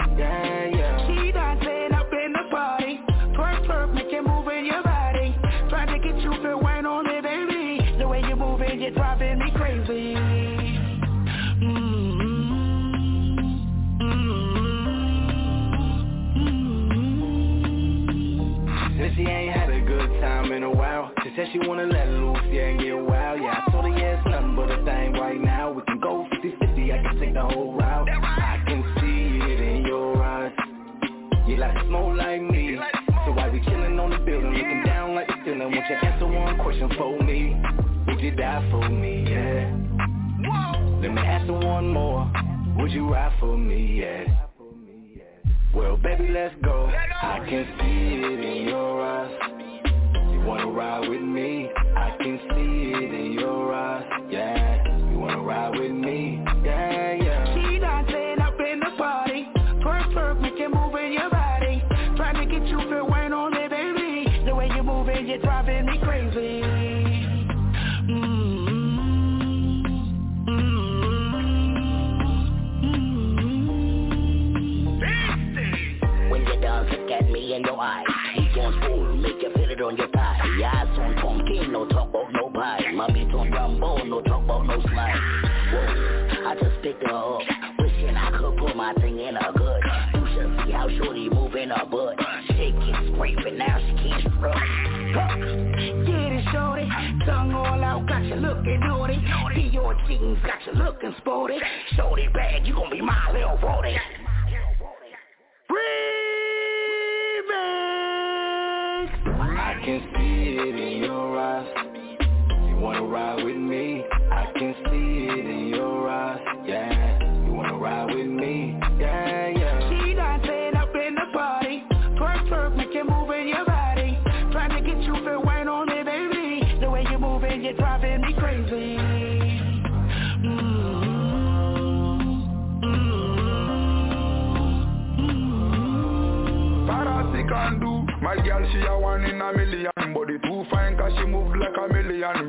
Said she wanna let loose, yeah, and get wild. Yeah, I told her, yeah, it's nothing but a thing right now. We can go 50-50, I can take the whole route. I can see it in your eyes. You like smoke like me. So why we chillin' on the building, looking down like the ceiling? Won't you answer one question for me? Would you die for me, yeah? Let me ask you one more. Would you ride for me, yeah? Well, baby, let's go. I can see it in your eyes. You wanna ride with me? I can see it in your eyes. Yeah, you wanna ride with me? About no pie. My beat on Rambo, no talk about no slide. Whoa, I just picked her up. Wishing I could put my thing in her good. You should see how shorty moving her butt. Shaking, scraping, now she can't. Get it, shorty. Tongue all out, got you looking naughty. Dior jeans, got you looking sporty. Shorty bag, you gon' be my little brody. I can see wanna ride with me? I can see it in your eyes. Yeah, you wanna ride with me? Yeah, yeah. She dancing up in the party. Twerk, twerk, make you move in your body. Trying to get you to wine on me, baby. The way you move it, you're driving me crazy. Mm-hmm. Mm-hmm. Parati can do My girl she a one in a million Body too fine cause she move like a million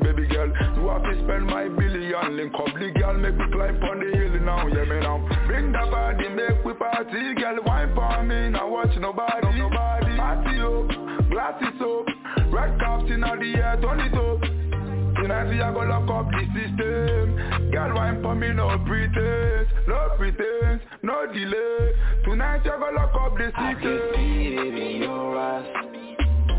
spend my billion Link up. The girl, make me climb on the hill now Yeah me now, bring the body, make we party. Girl, wine for me, now watch nobody, nobody. Party up, glasses up. Red caps in all the air, turn it up. Tonight we a go lock up the system. Girl wine for me, no pretense No pretense, no delay. Tonight you go lock up the I can see it in your eyes.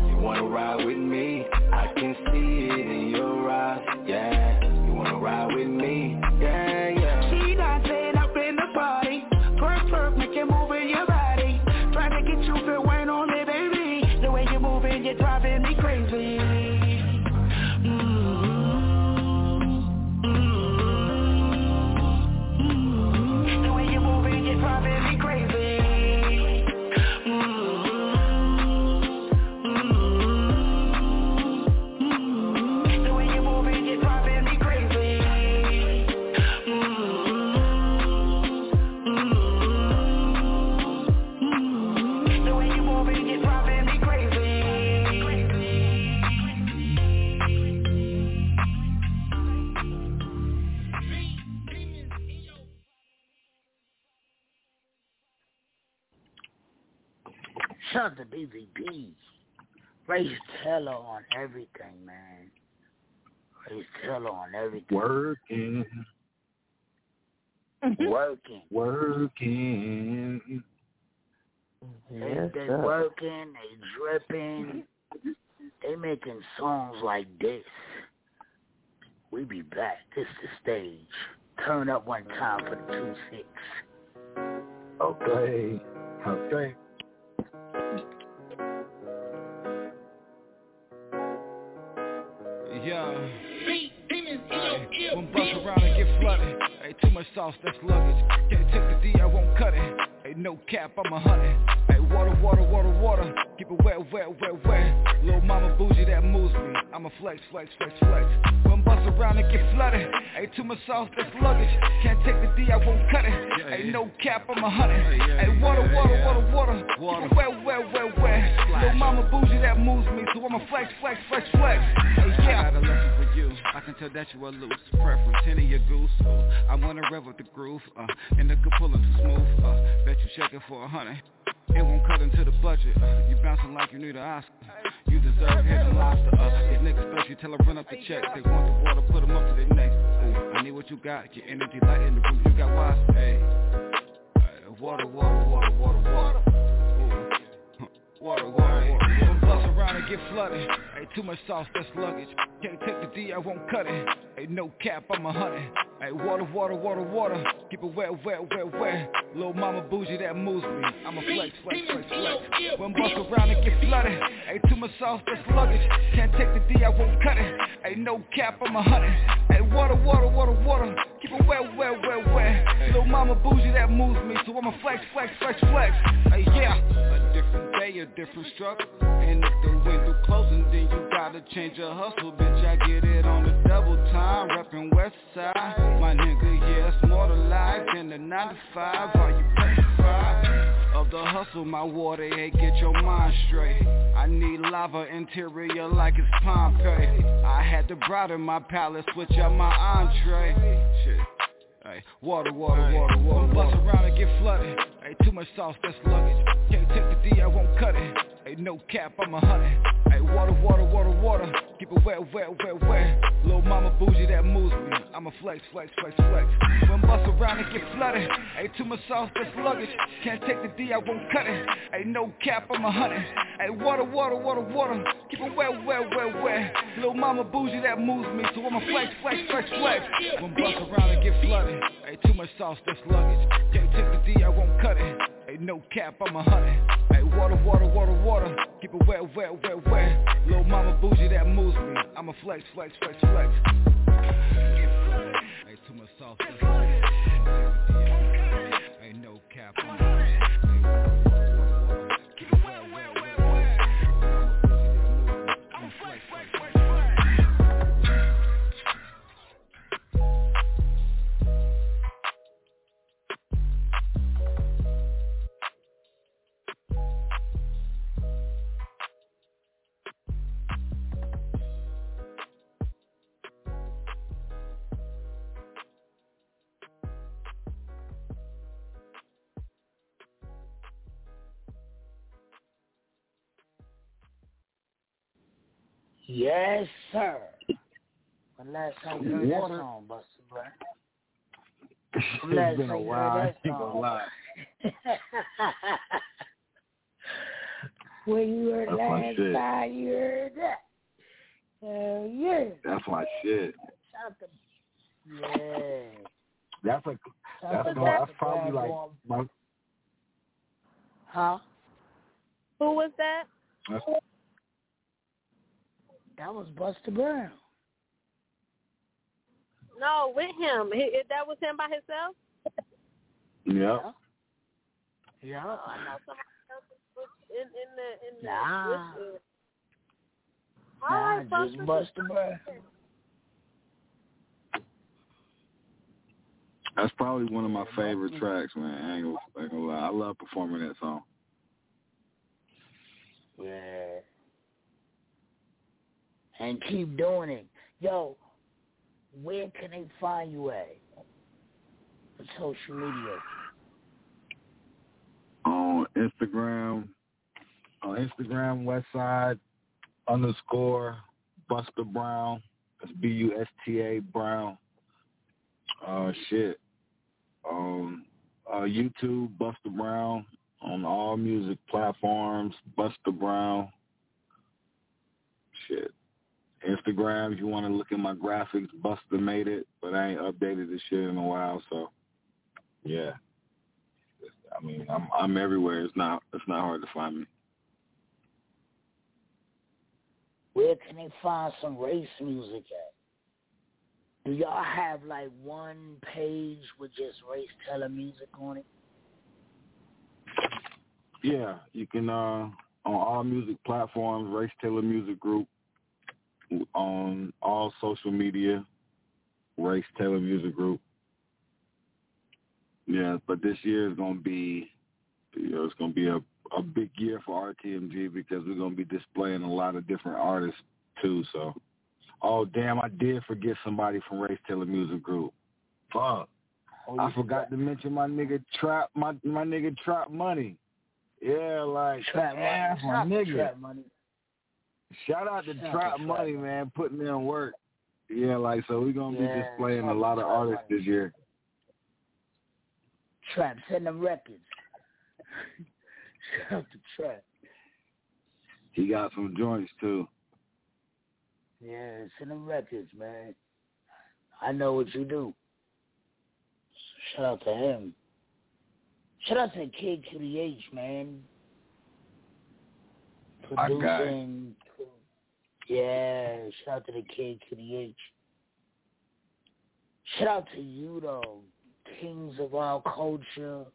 You wanna ride with me? I can see it in your eyes. Yeah, wanna ride with me? Yeah, yeah. Out to BVP. Race Taylor on everything, man. Race Taylor on everything. Working. Mm-hmm. Working. Working. They, Yes, they sir. working, they dripping. They making songs like this. We be back. This the stage. Turn up one time for the two six. Okay. Okay. Yeah. Hey, one bust around and get flooded. Hey, too much sauce, that's luggage. Can't take the D, I won't cut it. Hey, no cap, I'm a hundred. Hey, water, water, water, water. Keep it wet, wet, wet, wet. Little mama bougie that moves me. I'm a flex, flex, flex, flex. One around and get flooded. Hey, too much sauce, that's luggage. Can't take the D, I won't cut it. Hey, no cap, I'm a hundred. Hey, water, water, water, water. It wet, wet, wet, wet. Little mama bougie that moves me. So I'm a flex, flex, flex, flex. Hey, yeah. I got a lesson for you. I can tell that you are loose. Preference, Henny, your goose. Uh, I wanna rev with the groove. Uh, and the good pulling too smooth. Uh, bet you shaking for a hundred. It won't cut into the budget. You bouncing like you need an Oscar. You deserve head and lobster. Uh, these niggas thirsty, tell them run up the check. They want the water, put them up to their neck. Ooh, I need what you got. Your energy light in the room. You got wise. Hey. Water, water, water, water, water. Water, water, water. One bust around and get flooded. Hey, too much sauce, that's luggage. Can't take the D, I won't cut it. Hey, no cap, I'm a hundred. Hey, water, water, water, water. Keep it wet, wet, wet, wet. Little mama bougie that moves me. I'm a flex, flex, flex, flex. One bust around and get flooded. Hey, too much sauce, that's luggage. Can't take the D, I won't cut it. Hey, no cap, I'm a hundred. Hey, water, water, water, water. Keep it wet, wet, wet, wet. Little mama bougie that moves me. So I'm a flex, flex, flex, flex. Hey, yeah. A different day, a different struggle. And if the window closing, then you gotta change your hustle, bitch. I get it on the double time, reppin' West Side. My nigga, yeah, it's more to life than the 9 to 5. Are you petrified of the hustle? My water, hey, get your mind straight. I need lava interior like it's Pompeii. I had to broaden my palate, switch up my entree. Shit. Hey, water, water, water, water. water. Bust around and get flooded. Hey, too much sauce, that's luggage. Can't take the D, I won't cut it. No cap, I'm a hundred. Hey, water, water, water, water. Keep it wet, wet, wet, wet. Little mama bougie that moves me. I'm a flex, flex, flex, flex. When bust around and get flooded. Too much sauce, that's luggage. Can't take the D, I won't cut it. Hey, no cap, I'm a hundred. Hey, water, water, water, water. Keep it wet, wet, wet, wet. Little mama bougie that moves me. So I'm a flex, flex, flex, flex. When bust around and get flooded. Too much sauce, that's luggage. Can't take the D, I won't cut it. Hey, no cap, I'm a hundred. Hey, water, water, water, water. Keep it wet, wet, wet, wet. Little mama bougie that moves me. I'm a flex, flex, flex, flex. Yes, sir. When last time you heard that song, Busta Brown? *laughs* It's When last been a while. I heard ain't that gonna lie. *laughs* when you heard That's my last time you heard that? Hell yeah. That's my shit. Shout out to yeah. That's a that's out to no, that's Busta probably like going- my Huh? Who was that? that's, That was Busta Brown. No, with him. He, that was him by himself. yeah. Yeah. Oh, I know somebody else was in in the in the. Nah. with it. Nah, right, just Busta Brown. That's probably one of my favorite tracks, man. I ain't gonna, I ain't gonna lie. I love performing that song. Yeah. And keep doing it. Yo, where can they find you at? On social media. On Instagram, On Instagram, Westside underscore Busta Brown. That's B U S T A Brown. Uh, shit. Um, uh, YouTube, Busta Brown. On all music platforms, Busta Brown. Shit. Instagram, if you want to look at my graphics, Busta made it, but I ain't updated this shit in a while, so yeah. I mean, I'm I'm everywhere. It's not it's not hard to find me. Where can they find some race music at? Do y'all have like one page with just Race Taylor music on it? Yeah, you can uh on all music platforms, Race Taylor Music Group, on all social media, Race Taylor Music Group. Yeah, but this year is gonna be, you know, it's gonna be a a big year for RTMG because we're gonna be displaying a lot of different artists too. So, oh damn, I did forget somebody from Race Taylor Music Group. Fuck, Oh, I forgot to mention my nigga Trap, my my nigga Trap Money. Yeah, like Trap Shout my nigga. Trap Money. Shout out to Shout Trap Money, man, putting in work. Yeah, like so we're gonna be displaying a lot of artists this year. Trap, send them records. *laughs* Shout out to Trap. He got some joints too. Yeah, send them records, man. I know what you do. Shout out to him. Shout out to Kid QDH, man. Producing. Yeah, shout out to the Kid H. Shout out to you though, kings of our culture.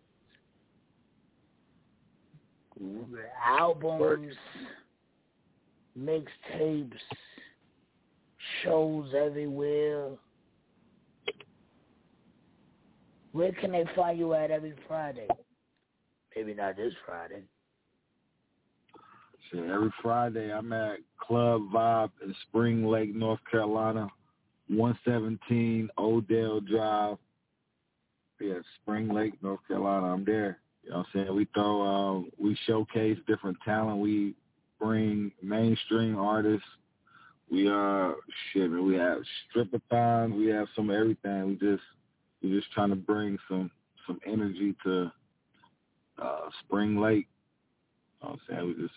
Albums, mixtapes, shows everywhere. Where can they find you at every Friday? Maybe not this Friday. Every Friday I'm at Club Vibe in Spring Lake, North Carolina, 117 Odell Drive. Yeah, Spring Lake, North Carolina. I'm there. You know what I'm saying? We throw, um, we showcase different talent. We bring mainstream artists. We uh shit, man, we have stripathons. We have some everything. We just we just trying to bring some some energy to uh Spring Lake. You know what I'm saying? We just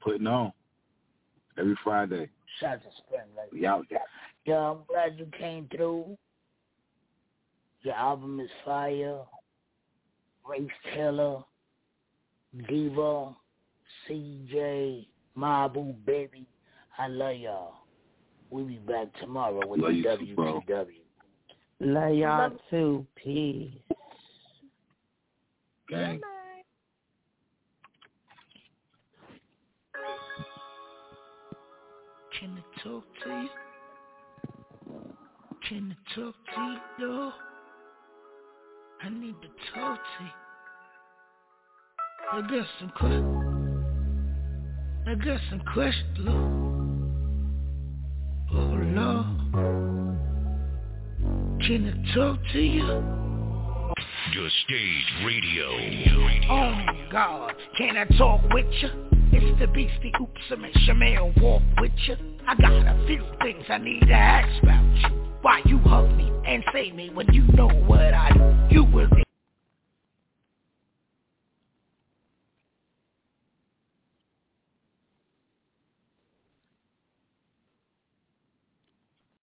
putting on every Friday. Shout out to Spring Lake. We out there. Yeah, I'm glad you came through. Your album is fire. Race Taylor, Diva, CJ, Mabu, Baby. I love y'all. We'll be back tomorrow with Love the you too, Love y'all too. Peace. Gang. Can I talk to you? Can I talk to you, though? I need to talk to you. I got some questions. I got some questions, Lord. Oh, Lord. Can I talk to you? The Stage Radio. Oh God, can I talk with you? The beastie oops, I make your man walk with you. I got a few things I need to ask about you. Why you hug me and save me when you know what I do? You was